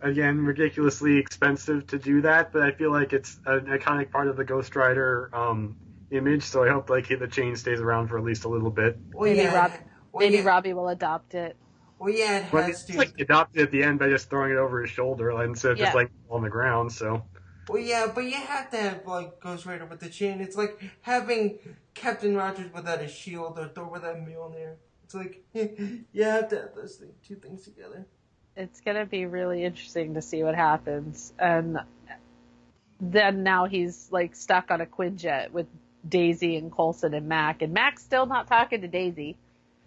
again ridiculously expensive to do that. But I feel like it's an iconic part of the Ghost Rider um, image, so I hope like the chain stays around for at least a little bit. Well, Maybe yeah, Rob- well, Maybe yeah, Robbie will adopt it. Well, yeah, it But has it's to. like adopted at the end by just throwing it over his shoulder instead of just Yeah. like on the ground. So Well, yeah, but you have to have like Ghost Rider with the chain. It's like having Captain Rogers without a shield or Thor without Mjolnir. It's like you have to have those thing, two things together. It's gonna be really interesting to see what happens. And then now he's like stuck on a Quinjet with Daisy and Coulson and Mack, and Mack's still not talking to Daisy.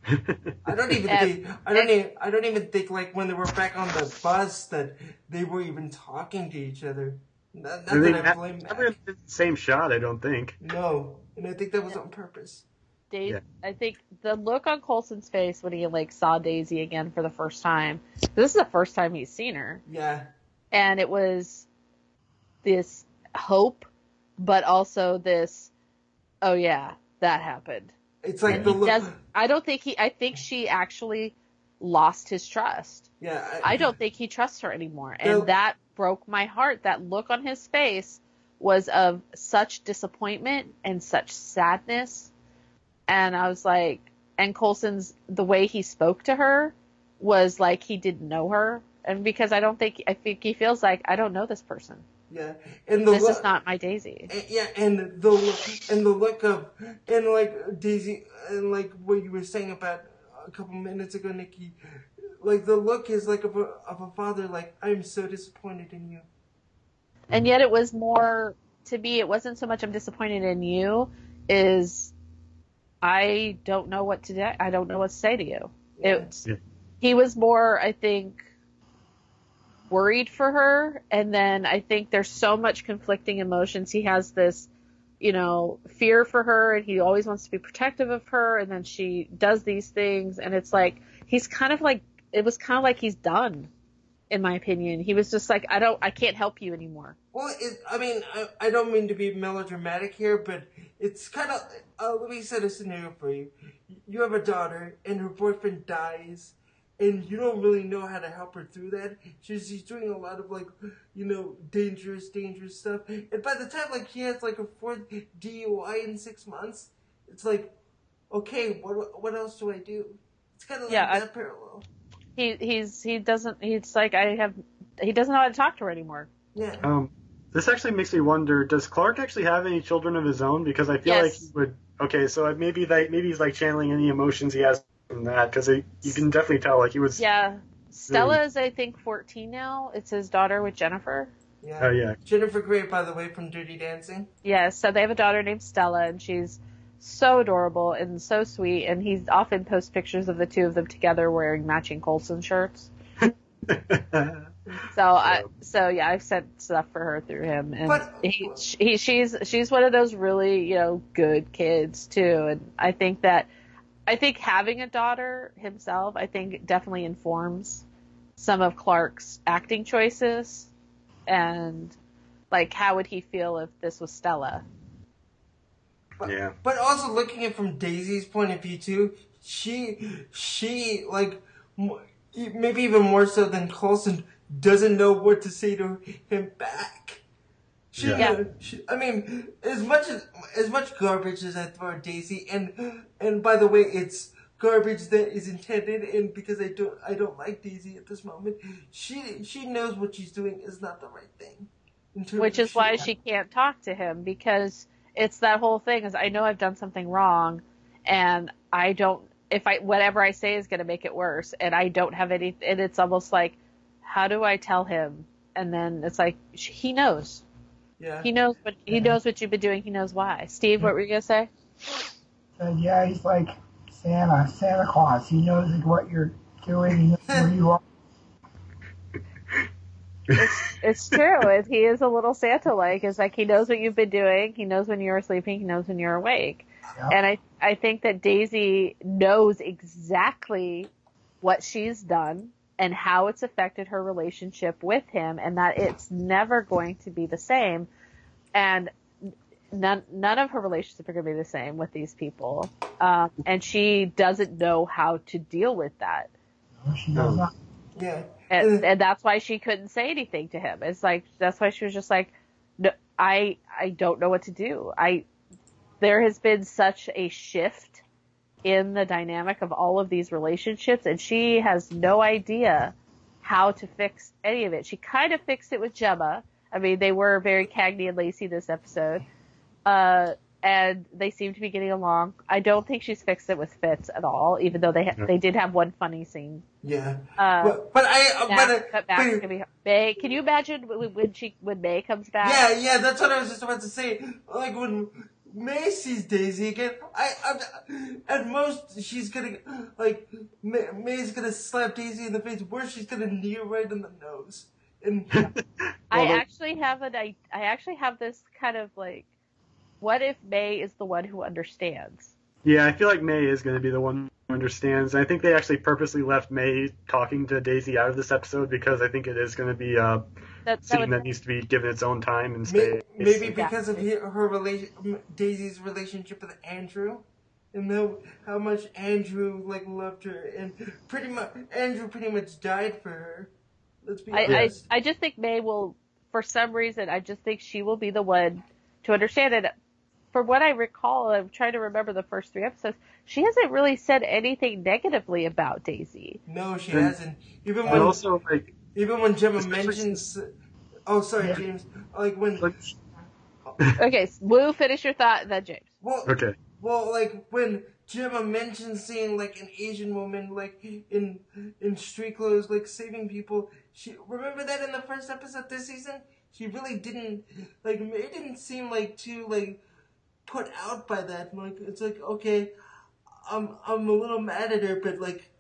I don't even And- think I don't even I don't even think like when they were back on the bus that they were even talking to each other. Not, not I mean, that I blame Mack. in the same shot. I don't think. No, and I think that was on purpose. Daisy, Yeah. I think the look on Coulson's face when he like saw Daisy again for the first time. This is the first time he's seen her, Yeah, and it was this hope, but also this, oh yeah, that happened. it's like And the look. does. I don't think he. I think she actually lost his trust. Yeah, I don't think he trusts her anymore, No. and that broke my heart. That look on his face was of such disappointment and such sadness, and I was like, and Coulson's the way he spoke to her was like he didn't know her, and because I don't think I think he feels like I don't know this person. Yeah, and the This look, is not my Daisy. And- yeah, and the look- and the look of and like Daisy and like what you were saying about a couple minutes ago, Nicki, like the look is like of a of a father. Like I'm so disappointed in you. and yet it was more to me it wasn't so much i'm disappointed in you is i don't know what to do i don't know what to say to you it's Yeah. he was more i think worried for her and then i think there's so much conflicting emotions he has this you know fear for her and he always wants to be protective of her and then she does these things and it's like he's kind of like it was kind of like he's done in my opinion he was just like i don't i can't help you anymore Well, it, I mean, I, I don't mean to be melodramatic here, but it's kind of. Uh, let me set a scenario for you. You have a daughter, and her boyfriend dies, and you don't really know how to help her through that. She's, she's doing a lot of like, you know, dangerous, dangerous stuff. And by the time like she has like a fourth DUI in six months, it's like, okay, what what else do I do? It's kind of like Yeah, I- that parallel. he he's he doesn't he's like I have he doesn't know how to talk to her anymore. Yeah. Um, this actually makes me wonder: Does Clark actually have any children of his own? Because I feel Yes. like he would. Okay, so maybe that maybe he's like channeling any emotions he has from that because you can definitely tell like he was. Yeah. Stella is I think 14 now. It's his daughter with Jennifer. Yeah. Oh yeah. Jennifer Grey, by the way, from Dirty Dancing. Yes, so they have a daughter named Stella and she's so adorable and so sweet and he often posts pictures of the two of them together wearing matching Coulson shirts. So I so yeah, I've sent stuff for her through him and But- he, he she's she's one of those really, you know, good kids too and I think that I think having a daughter himself, I think definitely informs some of Clark's acting choices and like how would he feel if this was Stella? But, Yeah. But also looking at from Daisy's point of view too, she she like maybe even more so than Coulson doesn't know what to say to him back. She, Yeah. She, I mean, as much as as much garbage as I throw at Daisy, and and by the way, it's garbage that is intended, and because I don't I don't like Daisy at this moment, she she knows what she's doing is not the right thing. which is why shit. she can't talk to him because it's that whole thing is I know I've done something wrong and I don't if I whatever I say is going to make it worse, and I don't have any, and it's almost like, how do I tell him? And then it's like he knows, Yeah. he knows what he knows what you've been doing. He knows why. Steve, what were you gonna say? And yeah, he's like Santa, Santa Claus. He knows what you're doing. He knows where you are. It's true. It, he is a little Santa like. It's like he knows what you've been doing. He knows when you're sleeping. He knows when you're awake. Yeah. And I, I think that Daisy knows exactly what she's done and how it's affected her relationship with him and that it's never going to be the same. And none, none of her relationships are going to be the same with these people. Um, and she doesn't know how to deal with that. No, she does not. Yeah. and, and that's why she couldn't say anything to him. It's like that's why she was just like, no, I I don't know what to do. I there has been such a shift in the dynamic of all of these relationships, and she has no idea how to fix any of it. She kind of fixed it with Jemma. I mean, they were very Cagney and Lacey this episode. Uh, and they seem to be getting along. I don't think she's fixed it with Fitz at all, even though they ha- they did have one funny scene Yeah. uh, but, but I, uh, but, uh, cut back. but- It's gonna be May. Can you imagine when when she when May comes back? Yeah, yeah, that's what I was just about to say. Like when May sees Daisy again, I, I'm, at most she's gonna like May, May's gonna slap Daisy in the face. Worse, she's gonna knee right in the nose. And I Well, the- actually have an I I actually have this kind of like, what if May is the one who understands? Yeah, I feel like May is going to be the one who understands. I think they actually purposely left May talking to Daisy out of this episode because I think it is going to be a That that scene would that needs to be given its own time and may, stay. maybe because of he- her relation, Daisy's relationship with Andrew, and the, how much Andrew like loved her, and pretty much Andrew pretty much died for her. Let's be I, I. I just think May will, for some reason, I just think she will be the one to understand it. From what I recall, I'm trying to remember the first three episodes. She hasn't really said anything negatively about Daisy. no, she And- hasn't. Even when also, like, Even when Jemma mentions, oh sorry, Yeah. James. Like when, like Okay, Woo, finish your thought, then James. well, okay, well, like when Jemma mentions seeing like an Asian woman like in in street clothes, like saving people. She remember that in the first episode this season. She really didn't like. It didn't seem like too like put out by that. Like it's like okay, I'm I'm a little mad at her, but like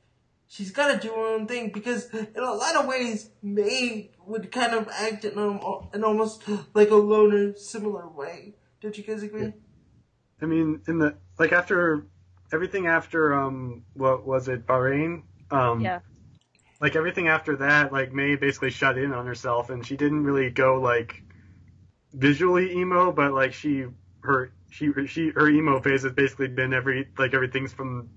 she's got to do her own thing because in a lot of ways May would kind of act in, al- in almost like a loner similar way. Don't you guys agree? I mean, in the like after everything after um what was it Bahrain um Yeah. like everything after that like May basically shut in on herself and she didn't really go like visually emo but like she her she she her emo phase has basically been every like everything's from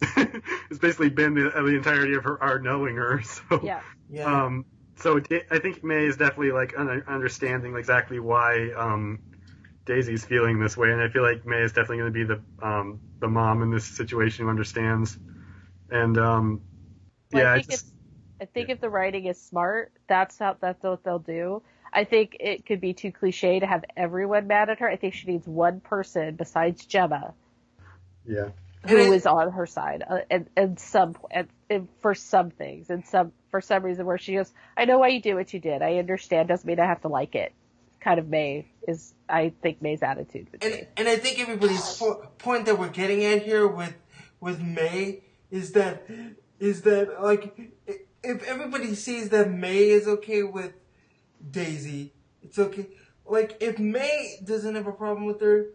it's basically been the, the entirety of her our knowing her so Yeah. Yeah. um, so Da- I think May is definitely like un- understanding exactly why um, Daisy's feeling this way, and I feel like May is definitely going to be the um, the mom in this situation who understands. And um, Well, yeah, I I think just, if I think if the writing is smart, that's how that's what they'll do. I think it could be too cliche to have everyone mad at her. I think she needs one person besides Jemma yeah, who I- is on her side, uh, and and some and, and for some things, and some for some reason where she goes, I know why you did what you did. I understand. Doesn't mean I have to like it. Kind of May is I think May's attitude and and I think everybody's po- point that we're getting at here with with May is that is that like if everybody sees that May is okay with Daisy, it's okay. Like if May doesn't have a problem with her,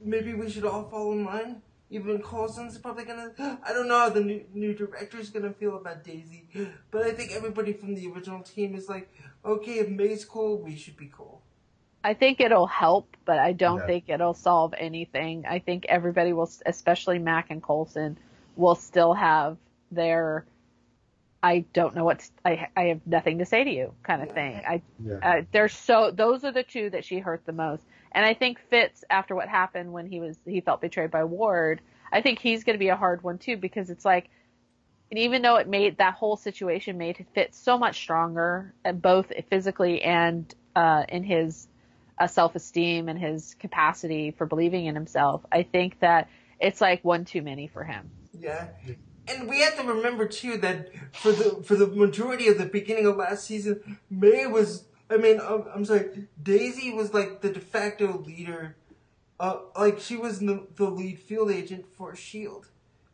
maybe we should all fall in line. Even Coulson's probably gonna. I don't know how the new, new director's gonna feel about Daisy, but I think everybody from the original team is like, okay, if May's cool, we should be cool. I think it'll help, but I don't Yeah. think it'll solve anything. I think everybody will, especially Mack and Coulson, will still have their I don't know what to, I I have nothing to say to you kind of thing. I yeah, uh, they're so those are the two that she hurt the most. And I think Fitz after what happened when he was he felt betrayed by Ward, I think he's going to be a hard one too because it's like and even though it made that whole situation made Fitz so much stronger, both physically and uh, in his uh, self-esteem and his capacity for believing in himself, I think that it's like one too many for him. Yeah. And we have to remember too that for the for the majority of the beginning of last season, May was I mean I'm, I'm sorry, Daisy was like the de facto leader. Uh, like she was the, the lead field agent for Shield,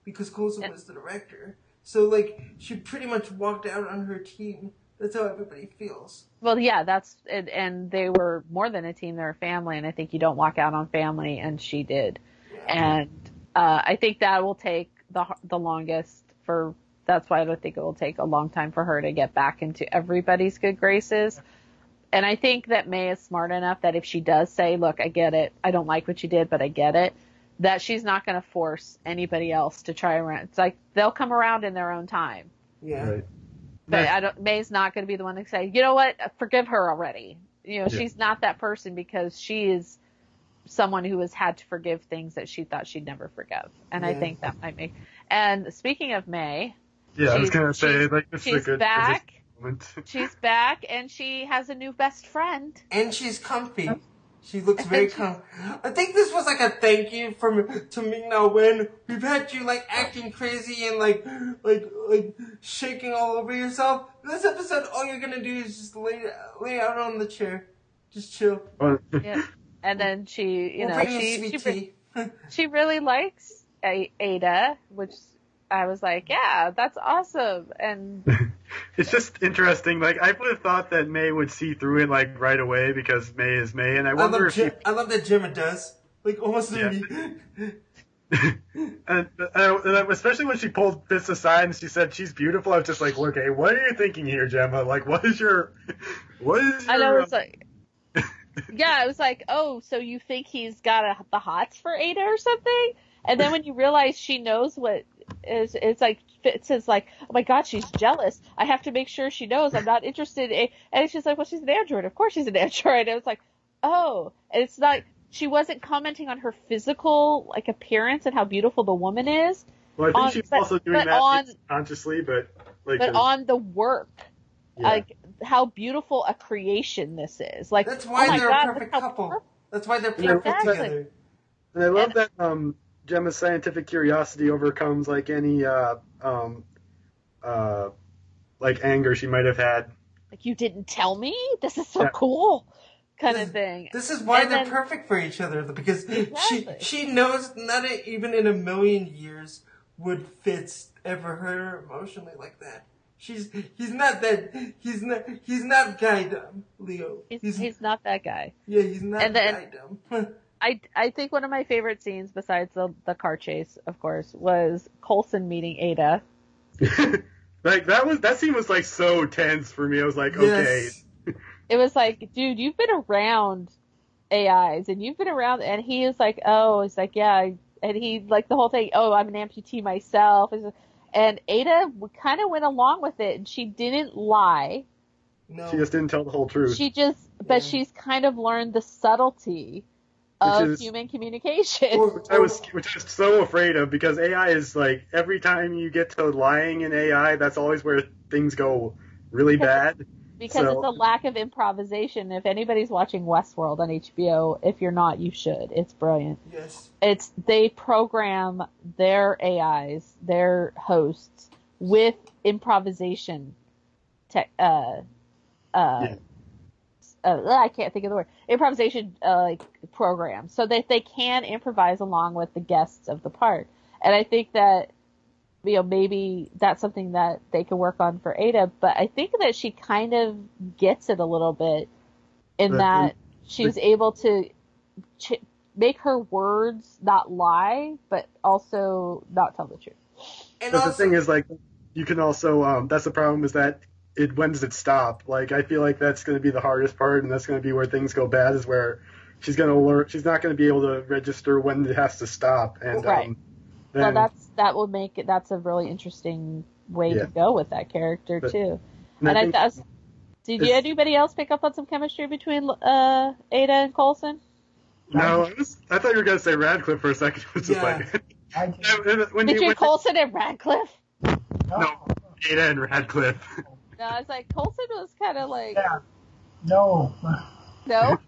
because Coulson Yeah. was the director. So like she pretty much walked out on her team. That's how everybody feels. Well, yeah, that's and, and they were more than a team; they're a family, and I think you don't walk out on family, and she did, and uh, I think that will take the the longest for. That's why I don't think it will take a long time for her to get back into everybody's good graces. And I think that May is smart enough that if she does say, "Look, I get it. I don't like what you did, but I get it," that she's not going to force anybody else to try around. It's like they'll come around in their own time. Yeah. Right. But I don't. May's not going to be the one to say, you know what, forgive her already. You know, Yeah. she's not that person because she is someone who has had to forgive things that she thought she'd never forgive, and I think that might make. And speaking of May, Yeah, I was gonna say she's- like this is a good back. moment. she's back and she has a new best friend. and she's comfy. She looks very com. I think this was like a thank you from to Ming Na Wen. We've had you like acting crazy and like like like shaking all over yourself. This episode, all you're gonna do is just lay lay out on the chair, just chill. Yeah. And then she, you we'll know, bring you she sweet she, tea. she really likes A- Ada, which I was like, yeah, that's awesome. And it's just interesting. Like I would have thought that May would see through it like right away because May is May, and I I wonder love if she Jim, I love that Jemma does like almost Yeah. immediately. and, uh, and especially when she pulled Fitz aside and she said she's beautiful, I was just like, okay, what are you thinking here, Jemma? Like, what is your, what is your? I know uh, it's like, yeah, it was like, oh, so you think he's got a, the hots for Ada or something? And then when you realize she knows what is, it's like Fitz is like, oh my god, she's jealous. I have to make sure she knows I'm not interested. In, and she's like, well, she's an android. Of course she's an android. And it's like, oh, and it's not. She wasn't commenting on her physical like appearance and how beautiful the woman is, well, I think on- she's but- also doing that on- consciously, but like, but on the work. Yeah. Like how beautiful a creation this is. Like That's why oh they're God, a perfect couple. perfect- That's why they're perfect exactly. together. And I love And- that um, Jemma's scientific curiosity overcomes like any uh, um, uh, like anger she might have had. like you didn't tell me this is so Yeah. cool kind This- of thing This is why And they're then- perfect for each other because Exactly. she she knows not even in a million years would Fitz ever hurt her emotionally like that. She's he's not that he's not he's not guy dumb, Leo. he's, he's not that guy yeah he's not and then- guy dumb. i i think one of my favorite scenes besides the the car chase of course was Coulson meeting ada like that was that scene was like so tense for me. I was like, okay, yes. it was like dude you've been around ais and you've been around and he is like oh he's like yeah and he like the whole thing oh i'm an amputee myself and ada kind of went along with it and she didn't lie No. she just didn't tell the whole truth. She just, but Yeah. she's kind of learned the subtlety of is- human communication. Or- I was which I was so afraid of because AI is like every time you get to lying in AI, that's always where things go really bad. Because so- it's a lack of improvisation. If anybody's watching Westworld on HBO, if you're not, you should. It's brilliant. yes. It's they program their AIs, their hosts, with improvisation. Tech, uh, uh, Yeah. uh, I can't think of the word. Improvisation uh, like program, so that they can improvise along with the guests of the park. And I think that you know maybe that's something that they can work on for Ada. But I think that she kind of gets it a little bit in But- that she's able to ch- make her words not lie, but also not tell the truth. And But also, the thing is, like, you can also um, that's the problem is that it when does it stop? Like, I feel like that's going to be the hardest part, and that's going to be where things go bad. Is where she's going to learn. She's not going to be able to register when it has to stop, and Right. um, So that's that will make it. That's a really interesting way Yeah. to go with that character But- too. and And I, think- thought, did you, anybody else pick up on some chemistry between uh, Ada and Coulson? no, I, was, I thought you were going to say Radcliffe for a second. It was just Yeah. like I did. when Between you when Coulson and Radcliffe? No, No. Ada and Radcliffe. No, I was like Coulson was kind of like yeah, no. no.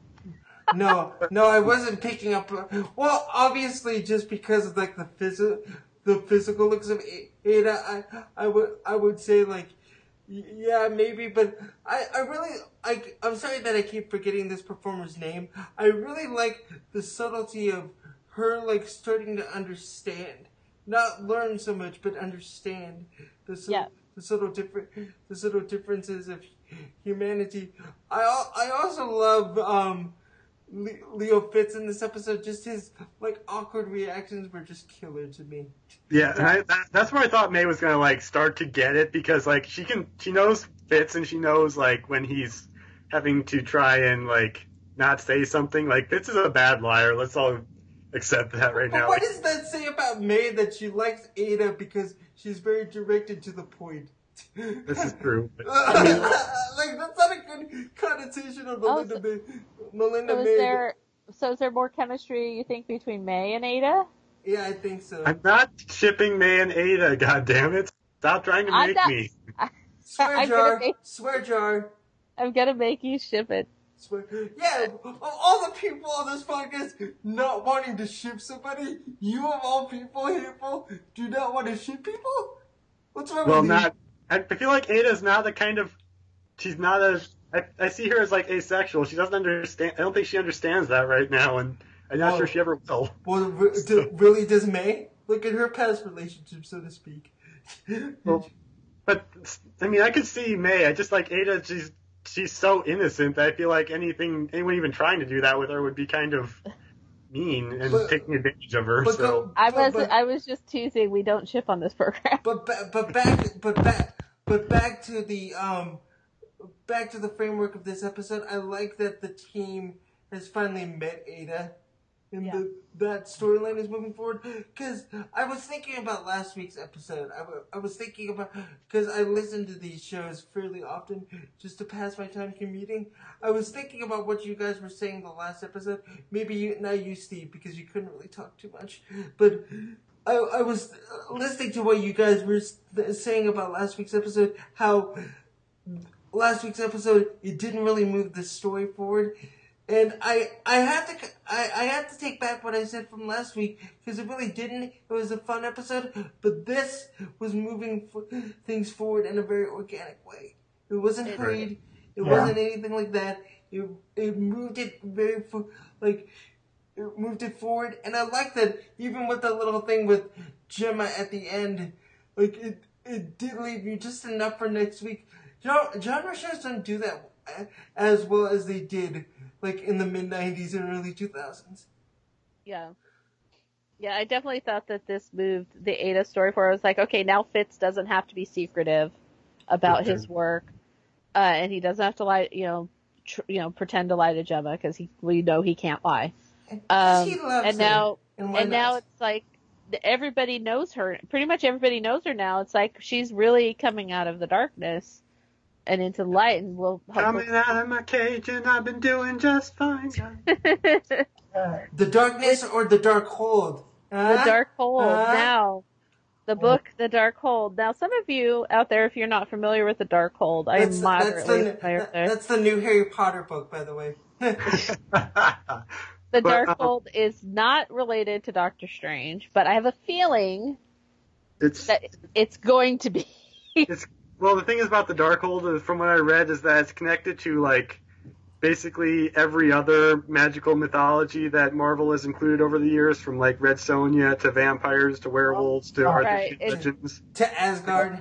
No, no, I wasn't picking up. Well, obviously, just because of like the physical, the physical looks of Ada, I I would I would say like yeah maybe, but I I really I I'm sorry that I keep forgetting this performer's name. I really like the subtlety of her like starting to understand, not learn so much, but understand the sub- Yeah. the subtle different the subtle differences of humanity. I I also love um Leo Fitz in this episode. Just his like awkward reactions were just killer to me. Yeah, I, that, that's where I thought May was gonna like start to get it because like she can she knows Fitz and she knows like when he's having to try and like not say something. Like Fitz is a bad liar. Let's all accept that right But now. what Like, does that say about May that she likes Ada because she's very directed to the point? this is true. But, like that's not a good connotation of Oh, Melinda so- May. Melinda So is May. there so is there more chemistry you think between May and Ada? Yeah, I think so. I'm not shipping May and Ada. God damn it! Stop trying to I'm make not- me. Swear I'm jar. make- Swear jar. I'm gonna make you ship it. Swear. Yeah, of all the people on this podcast not wanting to ship somebody, you of all people, hateful, do not want to ship people? What's wrong Well, with you? Well, not. I I feel like Ada's not the kind of. She's not as I see her as like asexual. She doesn't understand. I don't think she understands that right now, and I'm not Well- sure she ever will. Well, re- do, really does May? Look at her past relationship, so to speak. Well, but I mean, I could see May. I just like Ada. She's she's so innocent that I feel like anything, anyone even trying to do that with her would be kind of mean and But- taking advantage of her. but so I was but- I was just teasing. We don't ship on this program. But ba- but back but back but back to the um back to the framework of this episode. I like that the team has finally met Ada, and Yeah. the, that storyline is moving forward. Because I was thinking about last week's episode. I, was thinking about because I listen to these shows fairly often just to pass my time commuting. I was thinking about what you guys were saying the last episode. Maybe you, not you, Steve, because you couldn't really talk too much, but. I, I was listening to what you guys were saying about last week's episode, how last week's episode it didn't really move the story forward, and I I have to I, I have to take back what I said from last week because it really didn't. It was a fun episode, but this was moving f- things forward in a very organic way. It wasn't hurried. It Yeah. wasn't anything like that. It it moved it very fo- like it moved it forward, and I like that even with the little thing with Jemma at the end, like it it did leave you just enough for next week. Genre, genre shows don't do that as well as they did like in the mid '90s and early 2000s. Yeah. Yeah, I definitely thought that this moved the Ada story forward. I was like, okay, now Fitz doesn't have to be secretive about Okay. his work, uh, and he doesn't have to lie, you know, tr- you know, pretend to lie to Jemma because he, we know he can't lie. Um, and her, now, and and now it's like everybody knows her. Pretty much everybody knows her now. It's like she's really coming out of the darkness and into the light, and we'll coming out of my cage, and I've been doing just fine. the Uh, the darkness or the dark hold. The dark hold Huh? now. The book, The Dark Hold. Now, some of you out there, if you're not familiar with The Dark Hold, I am That's, that's, moderately the, that- that's the new Harry Potter book, by the way. The but, Dark um, Hold is not related to Doctor Strange, but I have a feeling it's that it's going to be. it's well the thing is about the Darkhold from what I read is that it's connected to like basically every other magical mythology that Marvel has included over the years, from like Red Sonja to vampires to werewolves to Right, Arthurian it's- legends. to Asgard.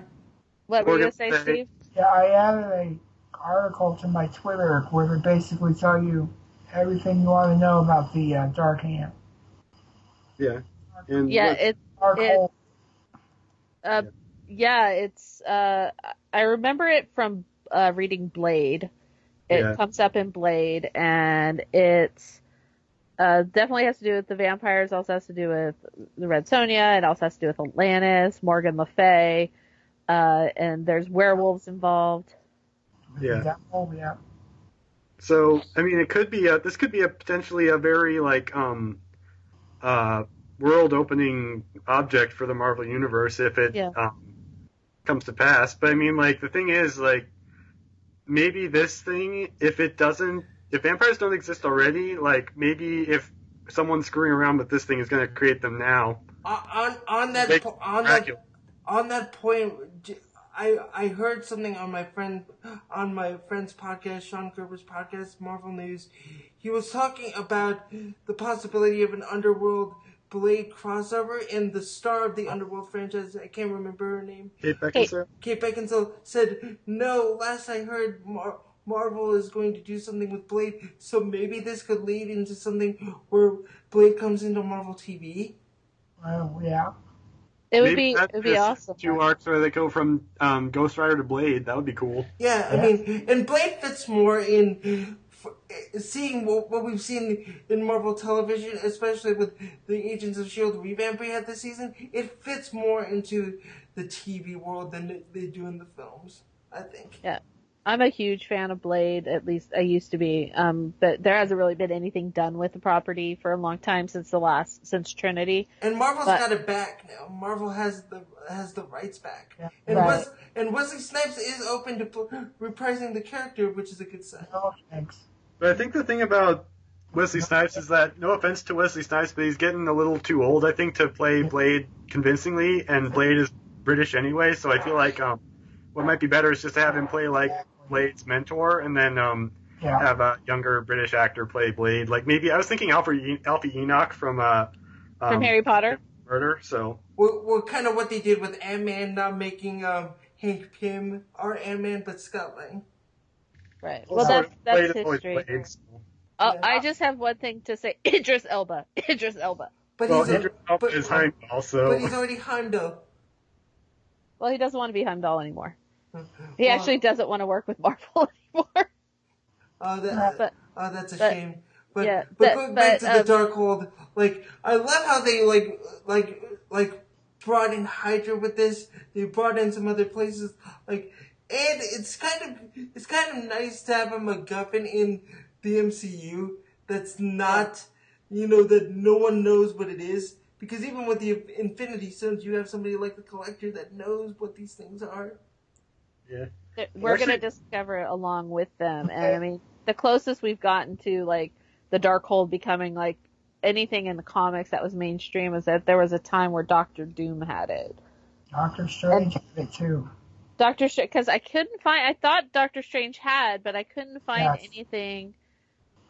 What were you going to say, say- Steve? yeah, I added a article to my Twitter where they basically tell you everything you want to know about the uh, Dark Hand. Yeah, and Yeah, look, it's Dark It- uh, yeah, it's. Uh, I remember it from uh, reading Blade. It Yeah. comes up in Blade, and it's uh, definitely has to do with the vampires. Also has to do with the Red Sonja. It also has to do with Atlantis, Morgan Le Fay, uh, and there's werewolves involved. yeah. That hole, yeah. So I mean, it could be a this could be a potentially a very like um uh world opening object for the Marvel universe if it Yeah. um, comes to pass. But I mean, like the thing is, like maybe this thing, if it doesn't, if vampires don't exist already, like maybe if someone screwing around with this thing is going to create them now, on on that po- on that on that point, I I heard something on my friend on my friend's podcast, Sean Gerber's podcast, Marvel News. He was talking about the possibility of an underworld Blade crossover, and the star of the underworld franchise, I can't remember her name, Kate Beckinsale. Kate Beckinsale said, "No, last I heard, Mar- Marvel is going to do something with Blade, so maybe this could lead into something where Blade comes into Marvel TV." Well, yeah. It would Maybe be it would be awesome. Two arcs where they go from um, Ghost Rider to Blade. That would be cool. Yeah, I Yeah. mean, and Blade fits more in f- seeing what, what we've seen in Marvel television, especially with the Agents of Shield revamp we had this season. It fits more into the TV world than they- they do in the films. I think. Yeah. I'm a huge fan of Blade. At least I used to be. Um, but there hasn't really been anything done with the property for a long time since the last since Trinity. And Marvel's But- got it back now. Marvel has the has the rights back. Yeah. And Right. Wes, and Wesley Snipes is open to pl- reprising the character, which is a good sign. No thanks. But I think the thing about Wesley Snipes is that, no offense to Wesley Snipes, but he's getting a little too old, I think, to play Blade convincingly, and Blade is British anyway, so I feel like um, what might be better is just to have him play like Blade's mentor, and then um, Yeah. have a younger British actor play Blade. Like maybe I was thinking Alfred e- Alfie Enoch from uh, um, From Harry Potter. Murder. So Well, well kind of what they did with Ant Man, not making um, Hank Pym our Ant Man, but Scott Lang. Right. Well, that's that's is always history. Blade, so- Oh, Yeah. I just have one thing to say. Idris Elba. Idris Elba. But Well, he's a- Idris Elba but, is Heimdall, so but he's already Heimdall. Well, he doesn't want to be Heimdall anymore. He Well, actually doesn't want to work with Marvel anymore. Oh, that, But- uh, that's a but- shame. But yeah, but, but- going back but, to the um, Dark Hold, like I love how they like like like brought in Hydra with this. They brought in some other places, like and it's kind of it's kind of nice to have a MacGuffin in the MCU that's not you know that no one knows what it is. Because even with the Infinity Stones, you have somebody like the Collector that knows what these things are. yeah. We're gonna discover it along with them, and I mean, the closest we've gotten to like the Darkhold becoming like anything in the comics that was mainstream is that there was a time where Doctor Doom had it. Doctor Strange had it too. Doctor Strange, because I couldn't find. I thought Doctor Strange had, but I couldn't find Yes. anything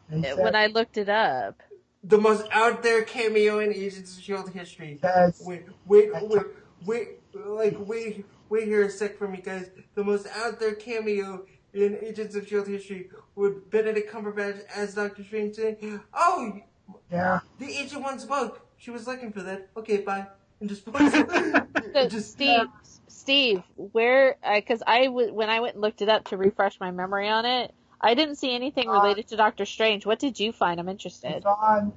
They said, when I looked it up. The most out there cameo in Agents of Shield history. says, Wait, wait, wait, wait, like, wait, wait here a sec for me, guys. The most out there cameo in Agents of S.H.I.E.L.D. history would Benedict Cumberbatch as Doctor Strange saying, Oh, yeah, the Agent One spoke. She was looking for that. Okay, bye. And just, So, just Steve, Steve, where? Because I w- when I went and looked it up to refresh my memory on it, I didn't see anything related to Doctor Strange. What did you find? I'm interested. it's on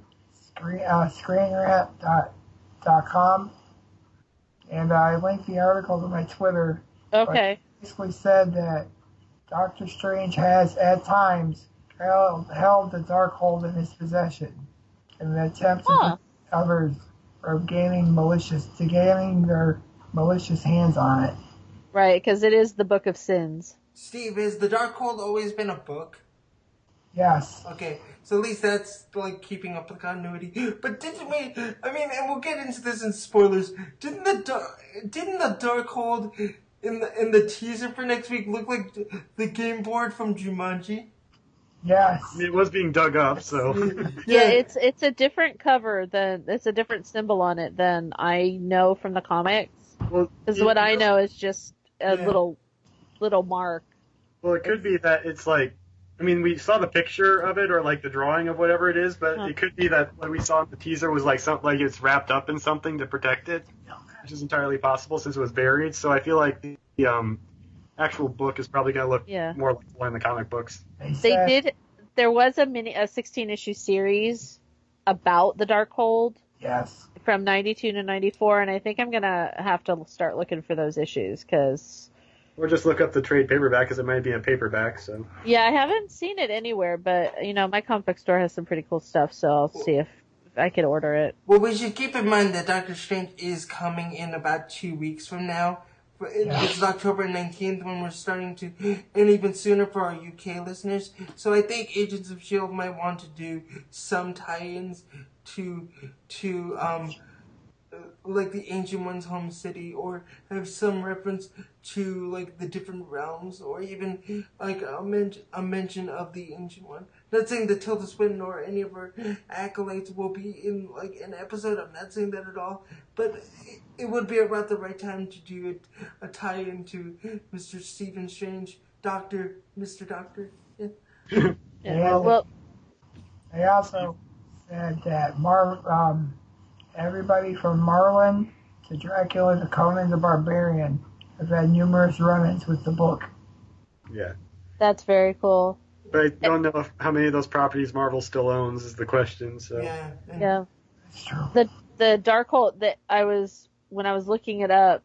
screen, uh, screenrant.com. And I linked the article to my Twitter. Okay. basically said that Doctor Strange has, at times, held, held the Darkhold in his possession in an attempt to Huh. prevent others from gaining malicious, to gaining their malicious hands on it. Right, because it is the Book of Sins. Steve, is The Darkhold always been a book? Yes. Okay, so at least that's like keeping up the continuity. But didn't we? I mean, and we'll get into this in spoilers. Didn't the dark, didn't the Darkhold in the in the teaser for next week look like the game board from Jumanji? Yes. I mean, it was being dug up, so Yeah, it's it's a different cover than it's a different symbol on it than I know from the comics. well, Because you- what I know is just a Yeah. little little mark. Well, it could be that it's like, I mean, we saw the picture of it or like the drawing of whatever it is, but Huh. it could be that what we saw in the teaser was like something like it's wrapped up in something to protect it, which is entirely possible since it was buried. So I feel like the, the um, actual book is probably going to look Yeah. more like the one in the comic books. They, They did. There was a mini a 16 issue series about the Darkhold Yes. from 92 to 94, and I think I'm gonna have to start looking for those issues because Or just look up the trade paperback because it might be a paperback. So yeah, I haven't seen it anywhere, but you know my comic book store has some pretty cool stuff, so I'll see if, if I could order it. Well, we should keep in mind that Doctor Strange is coming in about two weeks from now. This is October 19th when we're starting to, and even sooner for our UK listeners. So I think Agents of S.H.I.E.L.D. might want to do some tie-ins to, to, um, like the ancient one's home city, or have some reference to like the different realms, or even like a, men- a mention of the ancient one. Not saying that Tilda Swinton or any of her accolades will be in like an episode. I'm not saying that at all, but it, it would be about the right time to do it, a tie into Mr. Stephen Strange, Doctor, Mr. Doctor. Yeah. Yeah. Yeah. Well, They also said that Mar um, everybody from Merlin to Dracula to Conan the Barbarian have had numerous run-ins with the book. Yeah. that's very cool. But I don't know if, how many of those properties Marvel still owns is the question. So Yeah. Yeah. That's true. the the Darkhold that I was when I was looking it up,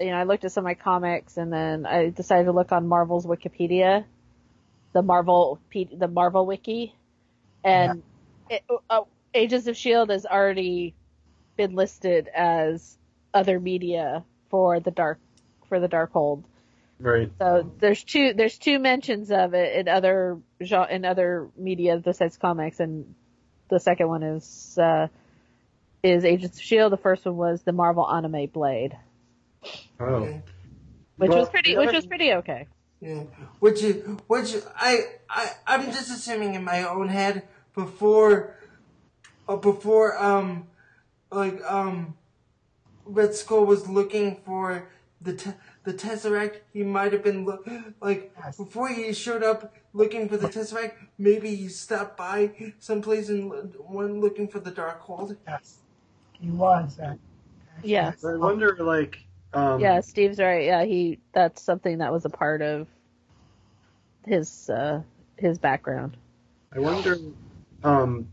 you know, I looked at some of my comics and then I decided to look on Marvel's Wikipedia, the Marvel the Marvel wiki, and it, uh, Agents of Shield has already been listed as other media for the dark for the Darkhold. right. So there's two there's two mentions of it in other in other media besides comics, and the second one is uh, is Agents of Shield. The first one was the Marvel Anime Blade, Oh. Okay. which Well, was pretty which was pretty okay. Yeah, which is which I I I'm just assuming in my own head before, uh, before um, like um, Red Skull was looking for the te- the Tesseract. He might have been look like Yes. before he showed up looking for the Tesseract. Maybe he stopped by someplace and l- went looking for the Darkhold. Yes, he was. Uh, Yeah. So I wonder, like, um, Yeah, Steve's right. Yeah, he that's something that was a part of his uh, his background. I wonder, um,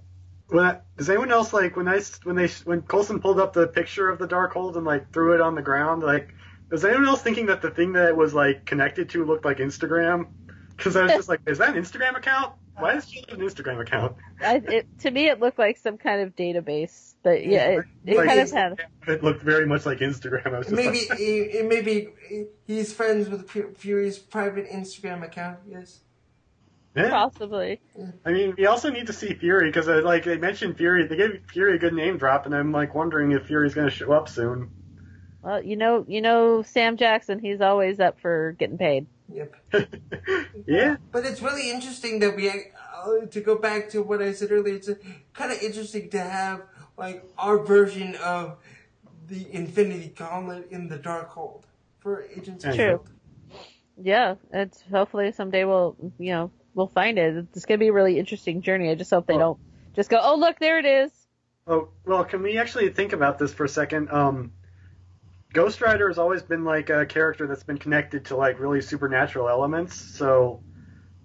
when I, does anyone else like when I when they when Coulson pulled up the picture of the Darkhold and like threw it on the ground, like, was anyone else thinking that the thing that it was like connected to looked like Instagram? Because I was just like, is that an Instagram account? Why does she have an Instagram account? I, it, to me, it looked like some kind of database, but yeah, it, it Like, kind of had. It looked very much like Instagram. I was just Maybe like, he, he- maybe he- he's friends with Fury's private Instagram account. Yes. yeah. Possibly. I mean, we also need to see Fury because uh, like they mentioned Fury, they gave Fury a good name drop, and I'm like wondering if Fury's going to show up soon. Well, you know, you know Sam Jackson. He's always up for getting paid. Yep. yeah. But it's really interesting that we, uh, to go back to what I said earlier, it's kind of interesting to have like our version of the Infinity Gauntlet in the Darkhold for Agents of True. Shield. Yeah, it's hopefully someday we'll, you know, we'll find it. It's gonna be a really interesting journey. I just hope they Well- don't just go, oh look, there it is. Oh well, can we actually think about this for a second? Um, Ghost Rider has always been like a character that's been connected to like really supernatural elements. So,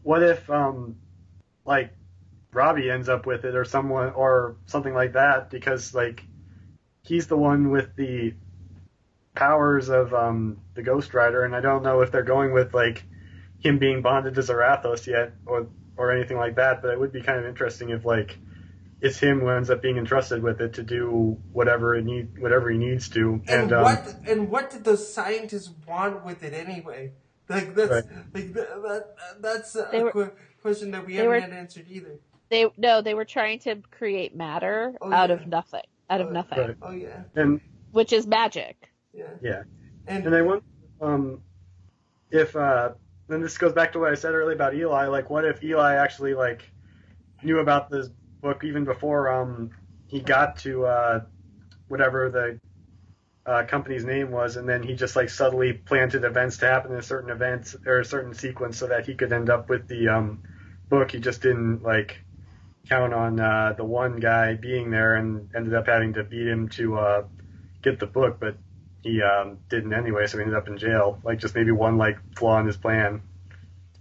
what if um, like Robbie ends up with it, or someone, or something like that? Because like he's the one with the powers of um, the Ghost Rider, and I don't know if they're going with like him being bonded to Zarathos yet, or or anything like that. But it would be kind of interesting if like it's him who ends up being entrusted with it to do whatever it need, whatever he needs to. And, And, um, what and what did those scientists want with it anyway? Like that's Right. like that, that that's a were- que- question that we haven't were- had answered either. They no, they were trying to create matter Oh, out yeah. of nothing, out of Oh, nothing, Right. Oh yeah, and which is magic. yeah, yeah, and, and I want um, if uh, then this goes back to what I said earlier about Eli. Like, what if Eli actually like knew about this book even before um he got to uh whatever the uh, company's name was, and then he just like subtly planted events to happen in a certain event or a certain sequence so that he could end up with the um book. He just didn't like count on uh, the one guy being there and ended up having to beat him to uh, get the book, but he um, didn't anyway, so he ended up in jail. Like just maybe one like flaw in his plan.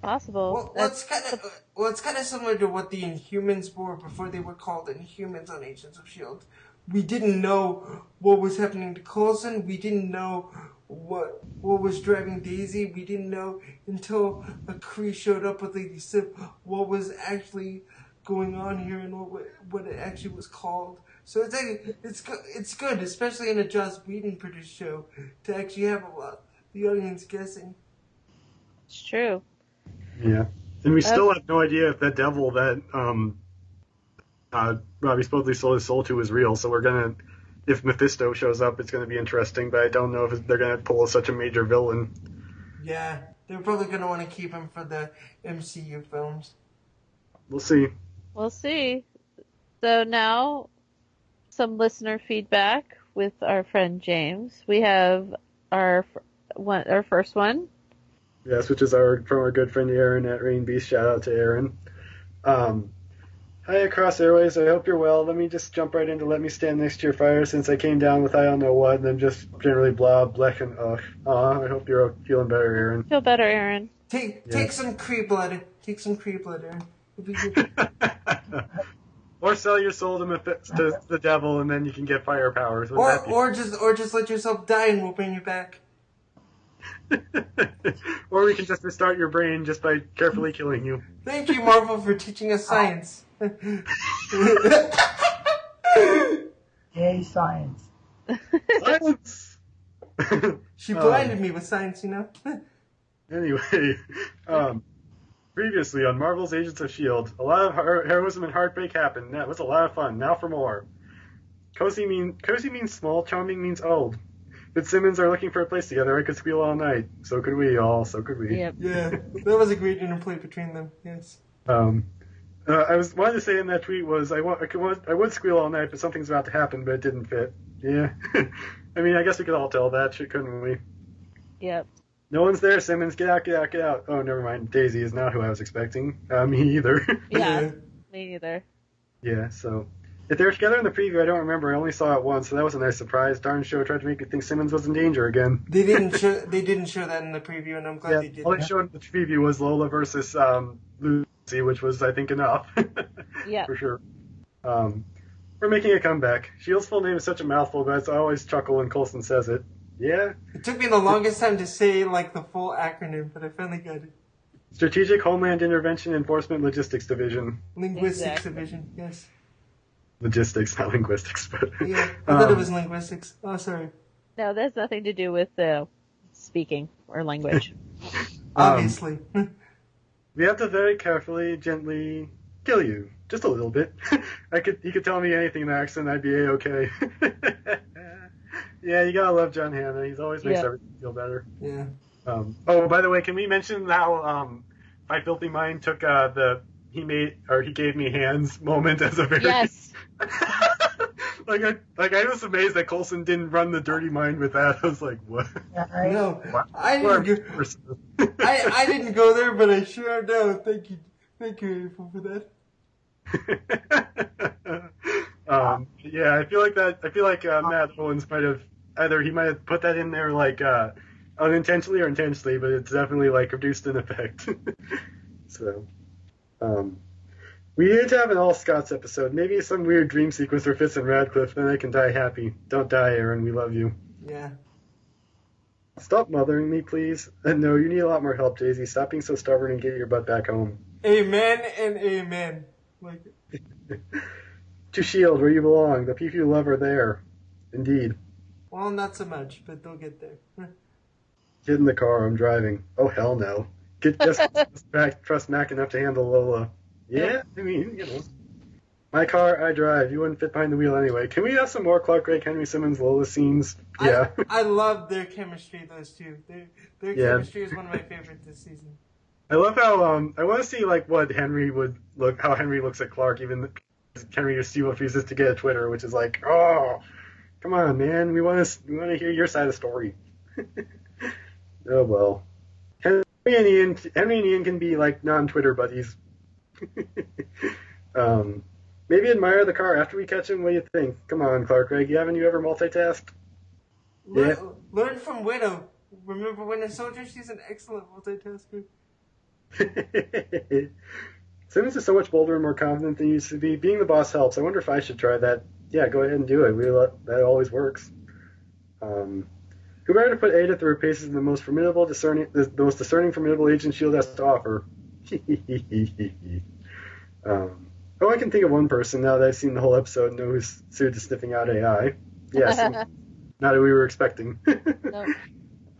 Possible. well, well, it's kind of well, it's kind of similar to what the Inhumans were before they were called Inhumans on Agents of Shield. We didn't know what was happening to Coulson. We didn't know what what was driving Daisy. We didn't know until a Kree showed up with Lady Sif what was actually going on here and what what it actually was called. So it's like, it's it's good, especially in a Joss Whedon produced show, to actually have a lot the audience guessing. It's true. Yeah, and we still have no idea if that devil that um, uh, Robbie supposedly sold his soul to is real. So we're gonna if Mephisto shows up, it's going to be interesting. But I don't know if they're going to pull such a major villain. Yeah, they're probably gonna want to keep him for the MCU films. We'll see. We'll see. So now, some listener feedback with our friend James. We have our one, our first one. Yes, which is our from our good friend Aaron at Rain Beast. Shout out to Aaron. Um, hi across airways. I hope you're well. Let me just jump right into let me stand next to your fire since I came down with I don't know what and then just generally blah blech and ugh. Aw, I hope you're feeling better, Aaron. Feel better, Aaron. Take Yeah. take some Kree blood. Take some Kree blood, Aaron. It'll be good. or sell your soul to, Meph- to the devil and then you can get fire powers. Wouldn't or or just or just let yourself die and we'll bring you back. or we can just restart your brain just by carefully killing you. Thank you, Marvel, for teaching us science. Yay, science. Silence! she blinded me with science, you know. anyway, um, previously on Marvel's Agents of S.H.I.E.L.D., a lot of heroism and heartbreak happened. That was a lot of fun. Now for more. Cozy, mean, cozy means small, charming means old. Fitzsimmons are looking for a place together. I could squeal all night. So could we all. So could we. Yep. yeah, that was a great interplay between them. Yes. Um, uh, I was wanted to say in that tweet was I, wa- I, could, want- I would squeal all night, but something's about to happen, but it didn't fit. Yeah. I mean, I guess we could all tell that, shit, couldn't we? Yep. No one's there, Simmons. Get out, get out, get out. Oh, never mind. Daisy is not who I was expecting. Uh, me either. Yeah. Me either. yeah, so. If they were together in the preview, I don't remember. I only saw it once, so that was a nice surprise. Darn show tried to make me think Simmons was in danger again. They didn't show they didn't show that in the preview, and I'm glad Yeah, they did. all they showed in the preview was Lola versus um, Lucy, which was, I think, enough. Yeah. For sure. Um, we're making a comeback. Shield's full name is such a mouthful, but I always chuckle when Coulson says it. Yeah? It took me the longest time to say like the full acronym, but I finally got it. Strategic Homeland Intervention Enforcement Logistics Division. Linguistics Exactly. division. Yes. Logistics, not linguistics, but. Yeah. I thought it Um, was linguistics. Oh, sorry. No, that's nothing to do with uh, speaking or language. Obviously. We have to very carefully, gently kill you. Just a little bit. I could, you could tell me anything in the accent, I'd be a-okay. yeah, you gotta love John Hannah. He's always makes Yeah. everything feel better. yeah. Um, oh, by the way, can we mention how um, my filthy mind took uh, the he made or he gave me hands moment as a very yes. like I like I was amazed that Coulson didn't run the dirty mind with that. I was like, what? Yeah, right? No, What? I What didn't go. I, I didn't go there, but I sure know. Thank you, thank you, April, for that. um, yeah, I feel like that. I feel like uh, Matt Owens might have either he might have put that in there like uh, unintentionally or intentionally, but it's definitely like produced an effect. so, um, we need to have an all Scots episode. Maybe some weird dream sequence where Fitz and Radcliffe. Then I can die happy. Don't die, Aaron. We love you. Yeah. Stop mothering me, please. And no, you need a lot more help, Daisy. Stop being so stubborn and get your butt back home. Amen and amen. Like, To Shield, where you belong. The people you love are there. Indeed. well, not so much, but they'll get there. Get in the car. I'm driving. Oh hell no. Get just back, trust Mack enough to handle Lola. Yeah, I mean, you know. My car, I drive. You wouldn't fit behind the wheel anyway. Can we have some more Clark Gregg, Henry Simmons, Lola scenes? Yeah. I, I love their chemistry, those two. Their, their Yeah. chemistry is one of my favorites this season. I love how um I want to see like what Henry would look how Henry looks at Clark even Henry still refuses to get a Twitter which is like oh come on man we want to we want to hear your side of the story oh well Henry and Iain Henry and Iain can be like non Twitter buddies um maybe admire the car after we catch him what do you think come on Clark Gregg you haven't you ever multitasked Learn, Yeah. learn from Widow. Remember Winter Soldier? She's an excellent multitasker. Simmons is so much bolder and more confident than he used to be. Being the boss helps. I wonder if I should try that. Yeah, go ahead and do it. We lo- that always works. Um, who better to put Ada through her paces than the most formidable, discerning, the, the most discerning, formidable agent Shield has to offer? um, oh, I can think of one person now that I've seen the whole episode and know who's suited to sniffing out AI. Yes, not that we were expecting.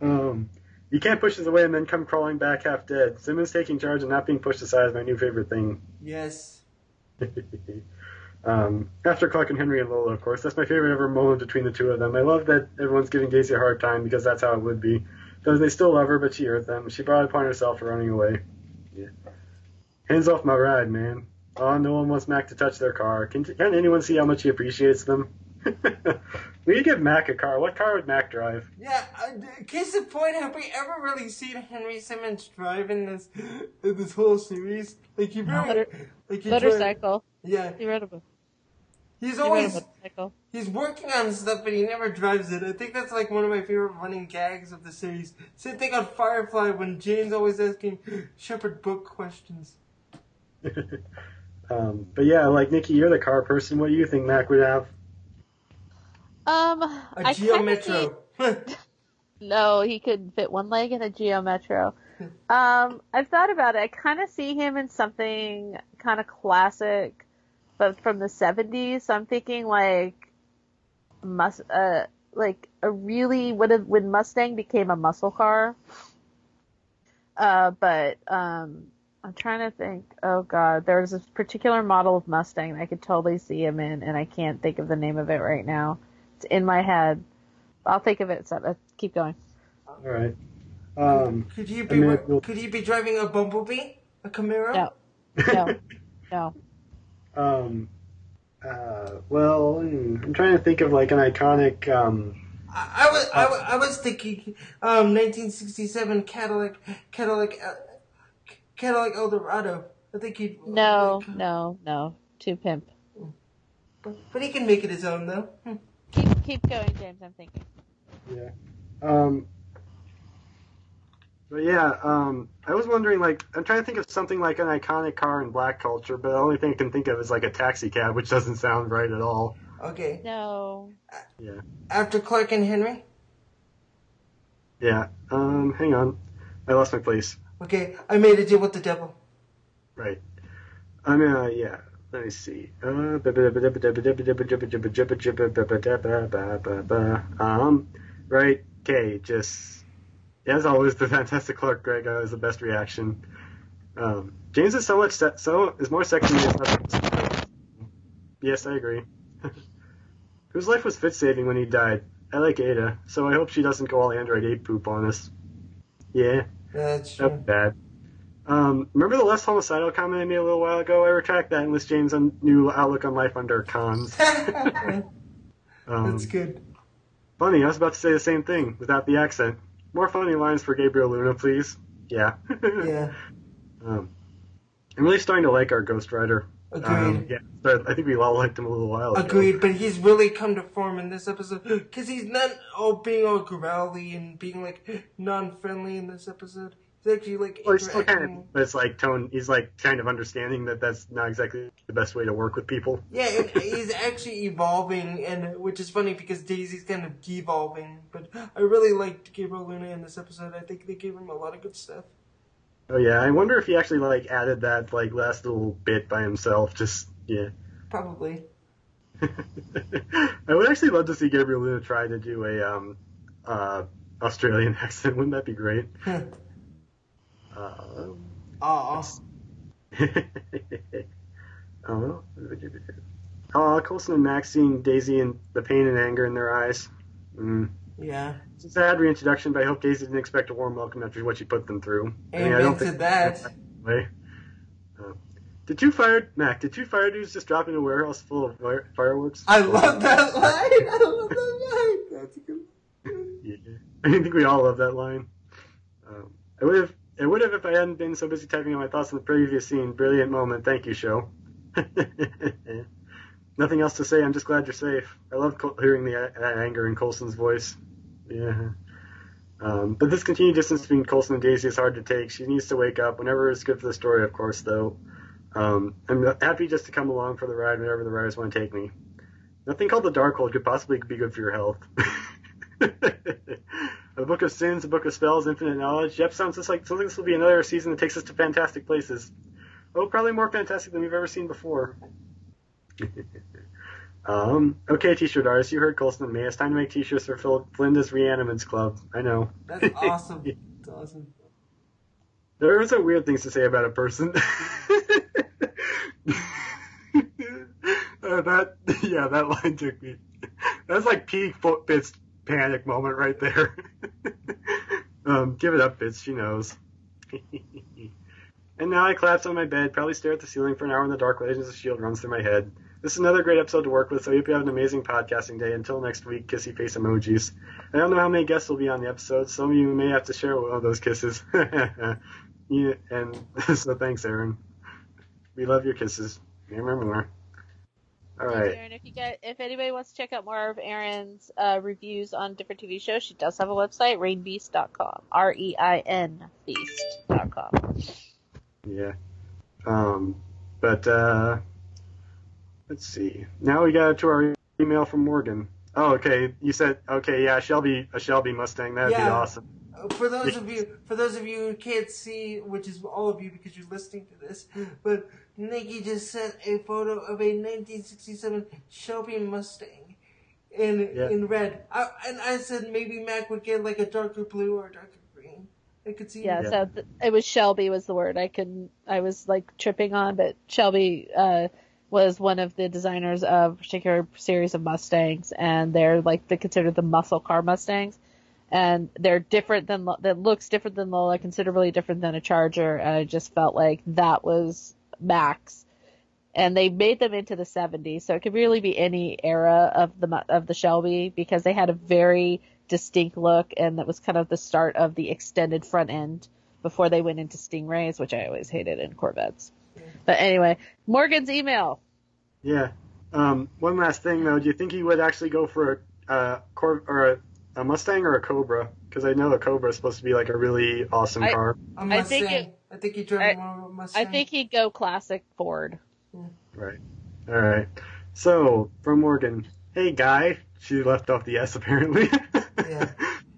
No. Um, you can't push us away and then come crawling back half dead. Simmons taking charge and not being pushed aside is my new favorite thing. Yes. Um, after Clark and Henry and Lola, of course, that's my favorite ever moment between the two of them. I love that everyone's giving Daisy a hard time because that's how it would be. Because they still love her, but she hurt them. She brought it upon herself for running away. Yeah. Hands off my ride, man. Oh, no one wants Mack to touch their car. Can, can anyone see how much he appreciates them? we could give Mack a car. What car would Mack drive? Yeah, uh, case in point, have we ever really seen Henry Simmons drive in this in this whole series? Like he really, Motor- like he drive- Motorcycle. yeah, He rode a, mo- he's he rode a always he's working on stuff, but he never drives it. I think that's like one of my favorite running gags of the series. Same thing on Firefly when Jayne's always asking Shepherd Book questions. um, but yeah, like Nikki, you're the car person. What do you think Mack would have? Um, A I Geo Metro. see- No, he couldn't fit one leg in a Geo Metro. Um, I've thought about it. I kind of see him in something kind of classic, but from the '70s. So I'm thinking like, mus uh, like a really when it- when Mustang became a muscle car. Uh, but um, I'm trying to think. Oh God, there was this particular model of Mustang I could totally see him in, and I can't think of the name of it right now. It's in my head. I'll think of it. So, uh, keep going. All right. Um, could you I be mean, could you be driving a Bumblebee, a Camaro? No, no, no. Um, uh, well, I'm trying to think of like an iconic. Um, I, I was I, was- I was thinking um 1967 Cadillac Cadillac uh, Cadillac Eldorado. I think he No, no, no. Too pimp. but, but he can make it his own though. Hmm. Keep keep going, James. I'm thinking. yeah. Um, but yeah, um, I was wondering, like, I'm trying to think of something like an iconic car in black culture, but the only thing I can think of is like a taxi cab, which doesn't sound right at all. Okay. No. Yeah. After Clark and Henry. Yeah. Um, hang on. I lost my place. Okay, I made a deal with the devil. Right. I mean, uh yeah. Let me see. Uh, um, right. Okay. Just as always, the Fantastic Clark Gregg is the best reaction. Um, James is so much se- so is more sexy than his Yes, I agree. Whose life was Fitz saving when he died? I like Ada, so I hope she doesn't go all Android ape poop on us. Yeah. That's That's true. bad. Um, remember the less homicidal comment I made a little while ago? I retract that and list James' un- new outlook on life under cons. Um, That's good. funny, I was about to say the same thing without the accent. More funny lines for Gabriel Luna, please. Yeah. Yeah. um, I'm really starting to like our Ghost Rider. Agreed. Um, yeah, I think we all liked him a little while ago. Agreed, but he's really come to form in this episode because he's not all being all growly and being like non-friendly in this episode. He's actually like Well, he's kind of, it's like tone. He's like kind of understanding that that's not exactly the best way to work with people. Yeah, and he's actually evolving, and which is funny because Daisy's kind of devolving. But I really liked Gabriel Luna in this episode. I think they gave him a lot of good stuff. Oh yeah, I wonder if he actually like added that like last little bit by himself. Just yeah. Probably. I would actually love to see Gabriel Luna try to do a um uh Australian accent. Wouldn't that be great? Uh, Aw. oh, oh, Coulson and Mack's seeing Daisy and the pain and anger in their eyes. Mm. Yeah. It's a sad reintroduction, but I hope Daisy didn't expect a warm welcome after what she put them through. I mean, I don't to think that. way. Uh, did two fire Mack? Did two fire dudes just drop into a warehouse full of fire, fireworks? I love that line. I love that line. That's a good. Yeah. I think we all love that line. Um, I would have. I would have if I hadn't been so busy typing out my thoughts on the previous scene. Brilliant moment. Thank you, show. Nothing else to say. I'm just glad you're safe. I love hearing the a- anger in Coulson's voice. Yeah. Um, but this continued distance between Coulson and Daisy is hard to take. She needs to wake up. Whenever it's good for the story, of course, though. Um, I'm happy just to come along for the ride whenever the riders want to take me. Nothing called the dark Darkhold could possibly be good for your health. a book of sins, a book of spells, infinite knowledge. Yep, sounds just like something. This will be another season that takes us to fantastic places. Oh, probably more fantastic than we've ever seen before. um, okay, t-shirt artists, you heard Coulson and me. It's time to make t-shirts for Phil- Flinda's Reanimates Club. I know. That's awesome. That's awesome. There are some weird things to say about a person. uh, that yeah, that line took me. That's like peak foot Fitz panic moment right there. um, give it up, Fitz. She knows. and now I collapse on my bed, probably stare at the ceiling for an hour in the dark. Legends of Shield runs through my head. This is another great episode to work with, so I hope you have an amazing podcasting day. Until next week, kissy face emojis. I don't know how many guests will be on the episode. Some of you may have to share one of those kisses. yeah, and so thanks, Aaron. We love your kisses. Remember more. All right. Aaron, if you get, if anybody wants to check out more of Aaron's uh, reviews on different TV shows, she does have a website, rainbeast.com. R E I N beast.com. Yeah. Um, but uh, let's see. Now we got to our email from Morgan. Oh, okay. You said okay. Yeah, Shelby, a Shelby Mustang. That'd be awesome. For those of you, for those of you who can't see, which is all of you because you're listening to this, but Nikki just sent a photo of a 1967 Shelby Mustang in Yeah. in red. I, and I said maybe Mack would get like a darker blue or a darker green. I could see. Yeah, Yeah. so th- it was Shelby was the word I couldn't, I was like tripping on, but Shelby, uh, was one of the designers of a particular series of Mustangs, and they're like they considered the muscle car Mustangs, and they're different than that looks different than Lola, considerably different than a Charger, and I just felt like that was Mack's, and they made them into the '70s, so it could really be any era of the of the Shelby because they had a very distinct look, and that was kind of the start of the extended front end before they went into Stingrays, which I always hated in Corvettes. But anyway, Morgan's email. Yeah. Um, one last thing though, do you think he would actually go for a uh, Cor- or a, a Mustang or a Cobra? Because I know a Cobra is supposed to be like a really awesome I- car. A I Mustang. think it- I think he drove I- more of a Mustang. I think he'd go classic Ford. Right. All right. So from Morgan, hey guy, she left off the S apparently. Yeah.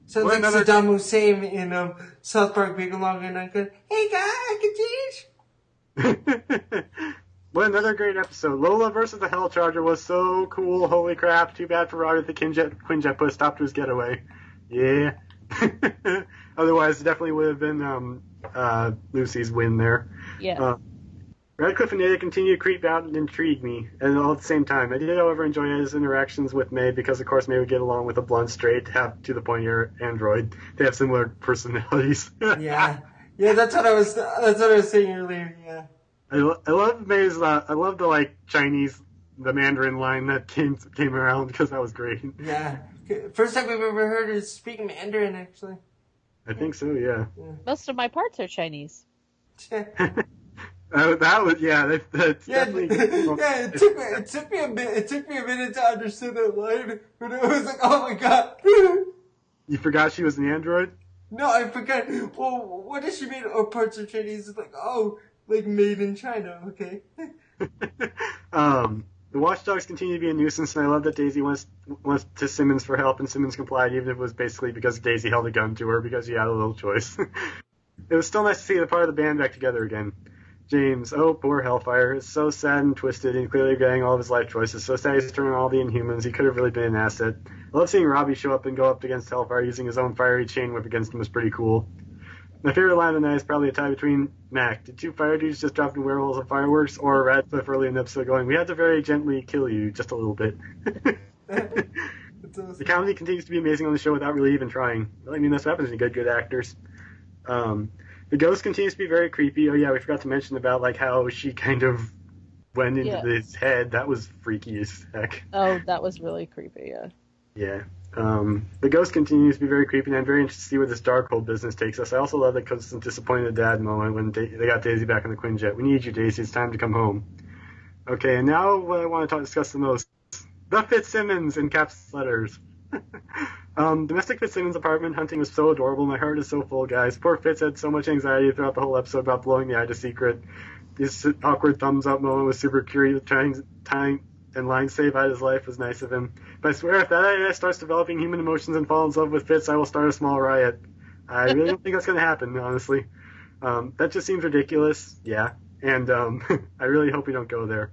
Sounds What like another- Saddam Hussein in um, South Park Bigger Longer and Uncut. Hey guy, I can teach. what another great episode. Lola versus the Hell Charger was so cool. Holy crap. Too bad for Robert the Quinjet, Quinjet put a stop to his getaway. Yeah. Otherwise, it definitely would have been um, uh, Lucy's win there. Yeah. Uh, Radcliffe and Ada continue to creep out and intrigue me, and all at the same time. I did, however, enjoy Ada's interactions with May because, of course, May would get along with a blunt, straight, half to the point here android. They have similar personalities. Yeah. Yeah, that's what I was. That's what I was saying earlier. Yeah. I, lo- I love May's. Uh, I love the like Chinese, the Mandarin line that came came around because that was great. Yeah. First time we've ever heard her speak Mandarin, actually. I think so. Yeah. Most of my parts are Chinese. Yeah. Uh, that was yeah. That, that's Yeah, definitely. yeah, it took me it took me a bit it took me a minute to understand that line, but it was like, oh my god. You forgot she was an android. No, I forgot. Well, what does she mean? Or parts of Chinese? It's like, oh, like made in China. Okay. um, the watchdogs continue to be a nuisance, and I love that Daisy went to Simmons for help, and Simmons complied, even if it was basically because Daisy held a gun to her because he had a little choice. it was still nice to see the part of the band back together again. James, oh poor Hellfire, is so sad and twisted, and clearly regretting all of his life choices. So sad he's turning all the Inhumans. He could have really been an asset. I love seeing Robbie show up and go up against Hellfire using his own fiery chain whip against him was pretty cool. My favorite line of the night is probably a tie between Mack. Did two fire dudes just drop in werewolves of fireworks, or Radcliffe early in the episode going, "We had to very gently kill you, just a little bit." Awesome. the comedy continues to be amazing on the show without really even trying. I mean, that's what happens when you get good actors. Um, the ghost continues to be very creepy. Oh yeah, we forgot to mention about like how she kind of went into Yeah. his head. That was freaky as heck. Oh, that was really creepy. Yeah. Yeah. Um, the ghost continues to be very creepy, and I'm very interested to see where this Darkhold business takes us. I also love the constant disappointed dad moment when da- they got Daisy back on the Quinjet. We need you, Daisy. It's time to come home. Okay, and now what I want to talk, discuss the most: the Fitzsimmons in caps letters. um, domestic Fitzsimmons apartment hunting was so adorable. My heart is so full, guys. Poor Fitz had so much anxiety throughout the whole episode about blowing the Ida secret. This awkward thumbs up moment was super curious, trying, and line save Ida's life was nice of him. But I swear, if that Ida starts developing human emotions and falls in love with Fitz, I will start a small riot. I really don't think that's going to happen, honestly. Um, that just seems ridiculous. Yeah, and um, I really hope we don't go there.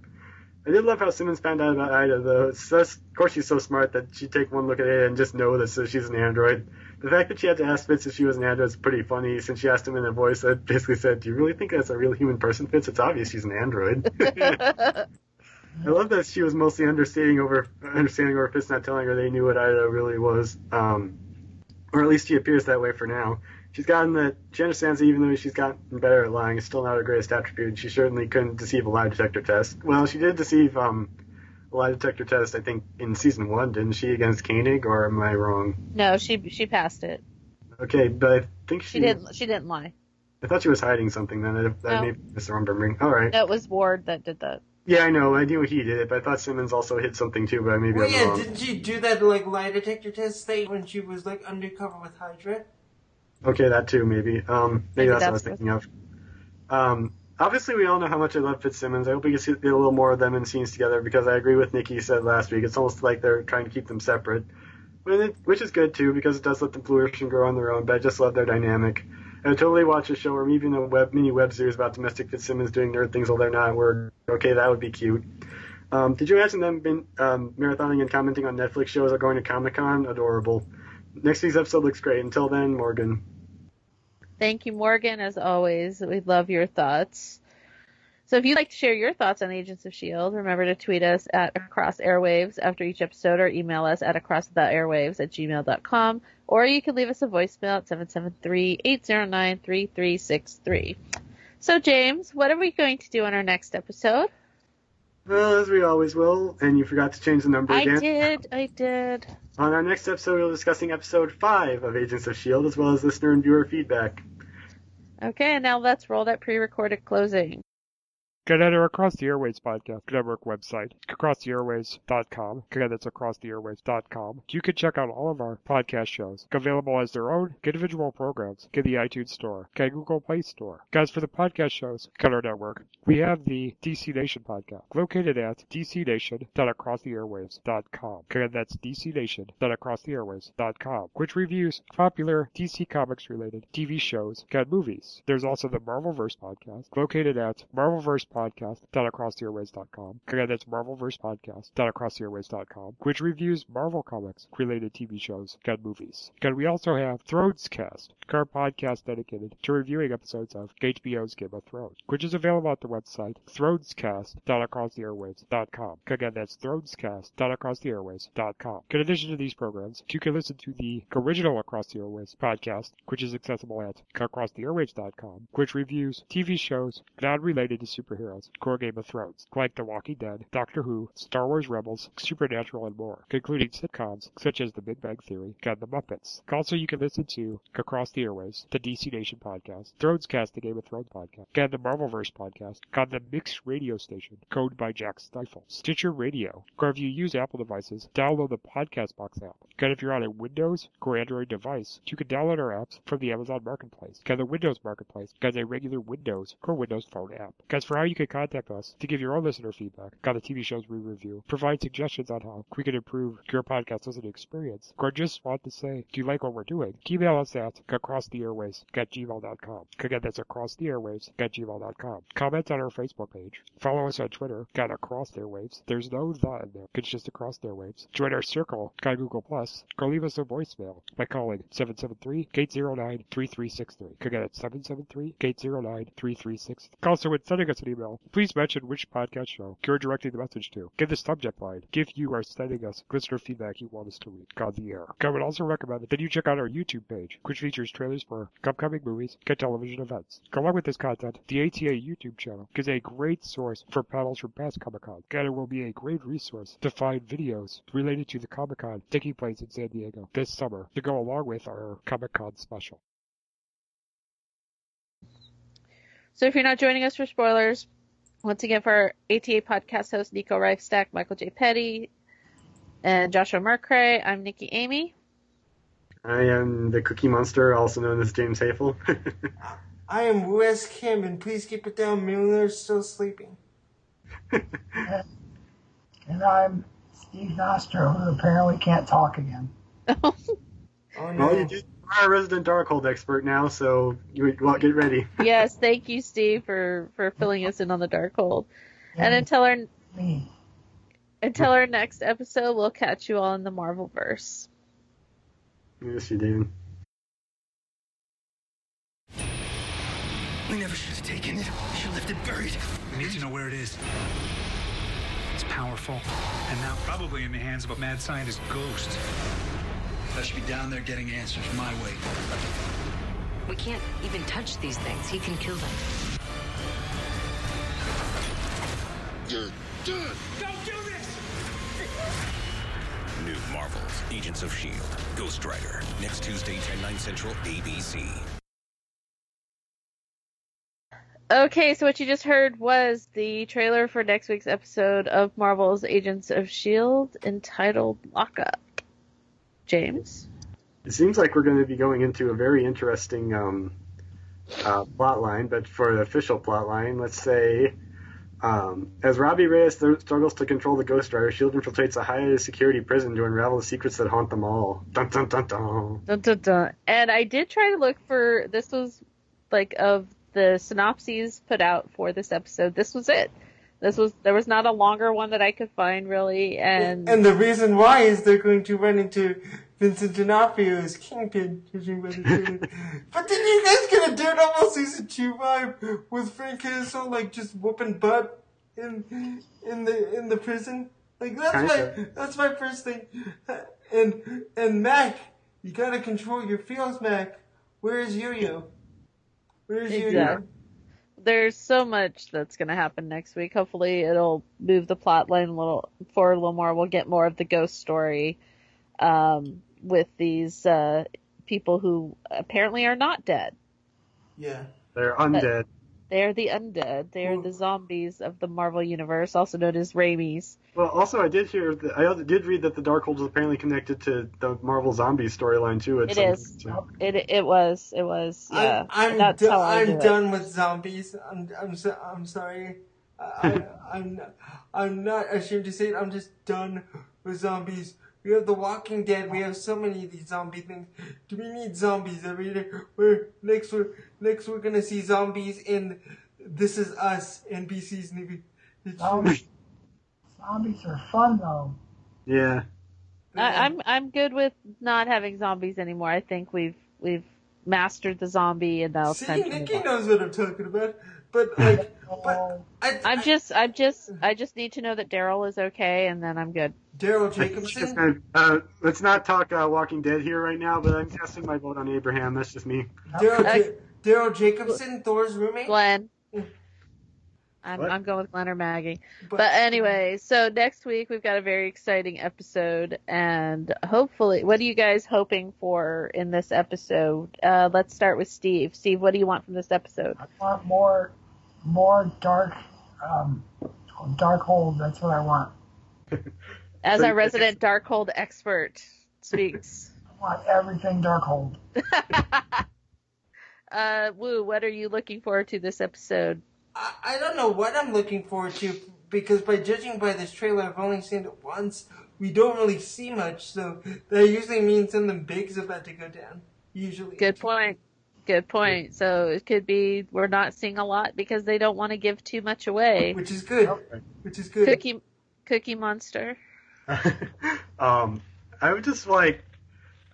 I did love how Simmons found out about Ida, though. Just, of course, she's so smart that she'd take one look at Ada and just know that so she's an android. The fact that she had to ask Fitz if she was an android is pretty funny, since she asked him in a voice that basically said, "Do you really think that's a real human person, Fitz? It's obvious she's an android." I love that she was mostly understanding over understanding over Fitz not telling her they knew what Ida really was, um, or at least she appears that way for now. She's gotten the she understands that even though she's gotten better at lying, it's still not her greatest attribute. She certainly couldn't deceive a lie detector test. Well, she did deceive um, a lie detector test, I think, in season one, didn't she, against Koenig, or am I wrong? No, she she passed it. Okay, but I think she, She didn't. She didn't lie. I thought she was hiding something then. That, that No. may be misremembering. All right. No, it was Ward that did that. Yeah, I know. I knew he did it, but I thought Simmons also hit something too. But maybe Well, I'm yeah, wrong. didn't she do that like lie detector test thing when she was like undercover with Hydra? Okay, that too, maybe. Um, maybe, Maybe that's, what I was thinking of. Um, obviously, we all know how much I love Fitzsimmons. I hope we get, see, get a little more of them in scenes together because I agree with Nikki said last week. It's almost like they're trying to keep them separate, it, which is good too because it does let them flourish and grow on their own. But I just love their dynamic. I would totally watch a show or even a web mini web series about domestic Fitzsimmons doing nerd things while they're not. Where okay, that would be cute. Um, did you imagine them been um, marathoning and commenting on Netflix shows or going to Comic Con? Adorable. Next week's episode looks great. Until then, Morgan. Thank you, Morgan. As always, we love your thoughts. So if you'd like to share your thoughts on Agents of S.H.I.E.L.D., remember to tweet us at Across Airwaves after each episode or email us at acrosstheairwaves at gmail.com or you can leave us a voicemail at 773-809-3363. So James, what are we going to do on our next episode? Well, as we always will, and you forgot to change the number I again. I did, I did. On our next episode, we'll be discussing episode 5 of Agents of S.H.I.E.L.D., as well as listener and viewer feedback. Okay, now let's roll that pre-recorded closing. Get at our Across the Airways podcast network website, acrosstheairways.com. Again, that's acrosstheairways.com. You can check out all of our podcast shows, available as their own individual programs. Get the iTunes Store, get Google Play Store. Guys, for the podcast shows, get our network. We have the DC Nation podcast, located at dcnation.acrosstheairwaves.com. Again, that's dcnation.acrosstheairwaves.com, which reviews popular DC Comics related TV shows and movies. There's also the Marvelverse podcast, located at marvelversepodcast.acrosstheairways.com. Again, that's marvelverse podcast marvelversepodcast.acrosstheairways.com, which reviews Marvel Comics related TV shows and movies. And we also have Thronescast, our podcast dedicated to reviewing episodes of HBO's Game of Thrones, which is available at the website thronescast.acrosstheairwaves.com. Again, that's thronescast.acrosstheairways.com. In addition to these programs, you can listen to the original Across the Airways podcast, which is accessible at acrosstheairwaves.com, which reviews TV shows not related to superheroes, core Game of Thrones, like The Walking Dead, Doctor Who, Star Wars Rebels, Supernatural, and more, including sitcoms such as The Big Bang Theory and The Muppets. Also, you can listen to Across the Airways, the DC Nation podcast, Thronescast, the Game of Thrones podcast, and the Marvelverse podcast on the Mix radio station, Code by Jack Stifle, Stitcher Radio, or if you use Apple devices, download the Podcast Box app. And if you're on a Windows or Android device, you can download our apps from the Amazon Marketplace. And the Windows Marketplace has a regular Windows or Windows Phone app. Guys, for how you can contact us to give your own listener feedback on the TV shows we review, provide suggestions on how we can improve your podcast listening experience, or just want to say, do you like what we're doing? Email us at acrosstheairways at gmail.com. Again, that's acrosstheairways at gmail.com. Comment on our Facebook page. Follow us on Twitter at Across the Airwaves. There's no the in there. It's just Across the Airwaves. Join our circle on Google Plus. Or leave us a voicemail by calling 773-809-3363. Again, it's 773-809-3363. Also, when sending us an email, please mention which podcast show you're directing the message to. Give the subject line if you are sending us listener feedback you want us to read on the air. I would also recommend that you check out our YouTube page, which features trailers for upcoming movies and television events. Along with this content, the ATA YouTube channel is a great source for panels from past Comic Con, and it will be a great resource to find videos related to the Comic Con taking place in San Diego this summer to go along with our Comic Con special. So if you're not joining us for spoilers, once again for our ATA podcast host Nico Reifstack, Michael J. Petty, and Joshua Mercray, I'm Nikki Amy. I am the Cookie Monster, also known as James Hafel. I am Wes Kim, and please keep it down. Milner's still sleeping. And I'm Steve Nostro, who apparently can't talk again. Oh no. well, you do- you're a resident Darkhold expert now, so you well, get ready. yes, thank you, Steve, for for filling us in on the Darkhold. And until our until our next episode, we'll catch you all in the Marvel verse. Yes, you do. We never should have taken it. We should have left it buried. We need to know where it is. It's powerful, and now probably in the hands of a mad scientist ghost. I should be down there getting answers my way. We can't even touch these things. He can kill them. You're done. Don't do this! New Marvels, Agents of S.H.I.E.L.D., Ghost Rider, next Tuesday, 10, 9 Central, ABC. Okay, so what you just heard was the trailer for next week's episode of Marvel's Agents of S.H.I.E.L.D. Entitled Lockup. James? It seems like we're going to be going into a very interesting um, uh, plot line, but for the official plot line, let's say um, as Robbie Reyes th- struggles to control the Ghost Rider, S.H.I.E.L.D. infiltrates a high security prison to unravel the secrets that haunt them all. Dun dun dun dun. Dun, dun, dun. And I did try to look for this was like of the synopses put out for this episode. This was it. This was there was not a longer one that I could find really, and And the reason why is they're going to run into Vincent D'Onofrio's Kingpin, judging by the trailer. but then you guys get a Daredevil season two vibe with Frank Castle like just whooping butt in in the in the prison. Like that's my Kinda. that's my first thing. And and Mack, you gotta control your feels, Mack. Where is Yo-Yo? Where is Yo-Yo? Exactly. There's so much that's going to happen next week. Hopefully, it'll move the plot line a little forward a little more. We'll get more of the ghost story um, with these uh, people who apparently are not dead. Yeah. They're undead. They're the undead. They're the zombies of the Marvel universe, also known as Raimi's. Well, also I did hear that I did read that the Darkhold is apparently connected to the Marvel Zombies storyline too. At It some is. point, so. It it was it was yeah. I'm I'm, That's do- how I I'm do it. done with zombies. I'm I'm so, I'm sorry. I, I, I'm I'm not ashamed to say it. I'm just done with zombies. We have The Walking Dead. We have so many of these zombie things. Do we need zombies every day? We're next we're next we're gonna see zombies in This Is Us, NBC's new. It's- Zombies, zombies are fun though. Yeah. I, I'm I'm good with not having zombies anymore. I think we've we've mastered the zombie and now it's See, time Nicki knows what I'm talking about. But like, but I, I'm just I'm just I just need to know that Daryl is okay and then I'm good. Darryl Jacobson. gonna- uh, let's not talk uh, Walking Dead here right now, but I'm casting my vote on Abraham. That's just me. Daryl Okay. Ja- Darryl Jacobson, Thor's roommate. Glenn. I'm I'm going with Glenn or Maggie. But- But anyway, so next week we've got a very exciting episode and hopefully what are you guys hoping for in this episode? Uh let's start with Steve. Steve, what do you want from this episode? I want more, more dark, um, Darkhold. That's what I want. As So- our resident Darkhold expert speaks. I want everything Darkhold. uh Woo, what are you looking forward to this episode? I, I don't know what I'm looking forward to because by judging by this trailer, I've only seen it once. We don't really see much, so that usually means something big's about to go down. Usually. Good point. Good point. So it could be we're not seeing a lot because they don't want to give too much away. Which is good. Which is good. Cookie Cookie Monster. um, I would just like,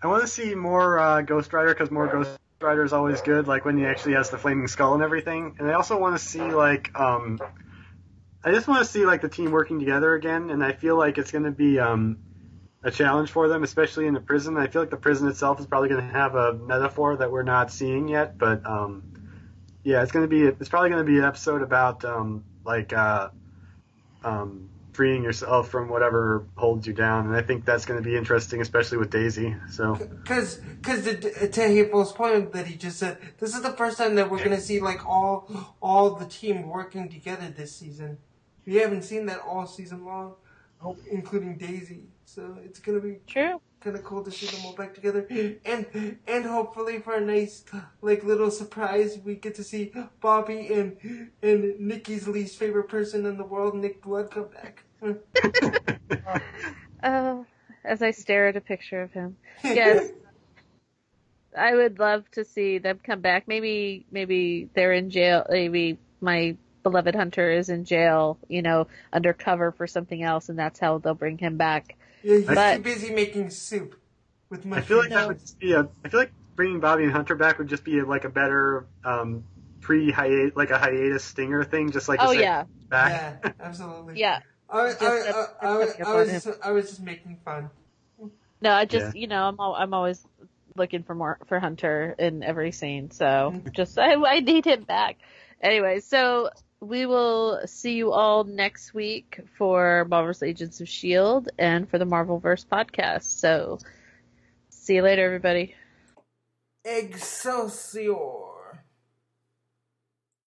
I want to see more uh, Ghost Rider because more Ghost Rider is always good. Like when he actually has the flaming skull and everything. And I also want to see like, um, I just want to see like the team working together again. And I feel like it's going to be um, a challenge for them, especially in the prison. I feel like the prison itself is probably going to have a metaphor that we're not seeing yet. But um, yeah, it's going to be it's probably going to be an episode about um, like. Uh, um, freeing yourself from whatever holds you down, and I think that's going to be interesting, especially with Daisy. So Because, because to April's point that he just said, this is the first time that we're gonna see like all, all the team working together this season. We haven't seen that all season long, including Daisy. So it's gonna be True. Kind of cool to see them all back together, and and hopefully for a nice like little surprise, we get to see Bobbi and and Nicki's least favorite person in the world, Nick Blood, come back. Oh, as I stare at a picture of him. Yes. I would love to see them come back. Maybe maybe they're in jail. Maybe my beloved Hunter is in jail, you know, undercover for something else, and that's how they'll bring him back. Yeah, he's But- too busy making soup with my I feel like mushrooms. that would just be a. I feel like bringing Bobbi and Hunter back would just be like a better um, pre hiatus, like a hiatus stinger thing, just like to Oh say yeah, back. Yeah, absolutely. yeah. I, Just I, a- I, just was- I was him. I was just making fun. No, I just you know I'm al- I'm always looking for more for Hunter in every scene, so just I, I need him back. Anyway, so we will see you all next week for Marvel's Agents of Shield and for the Marvelverse podcast. So see you later, everybody. Excelsior!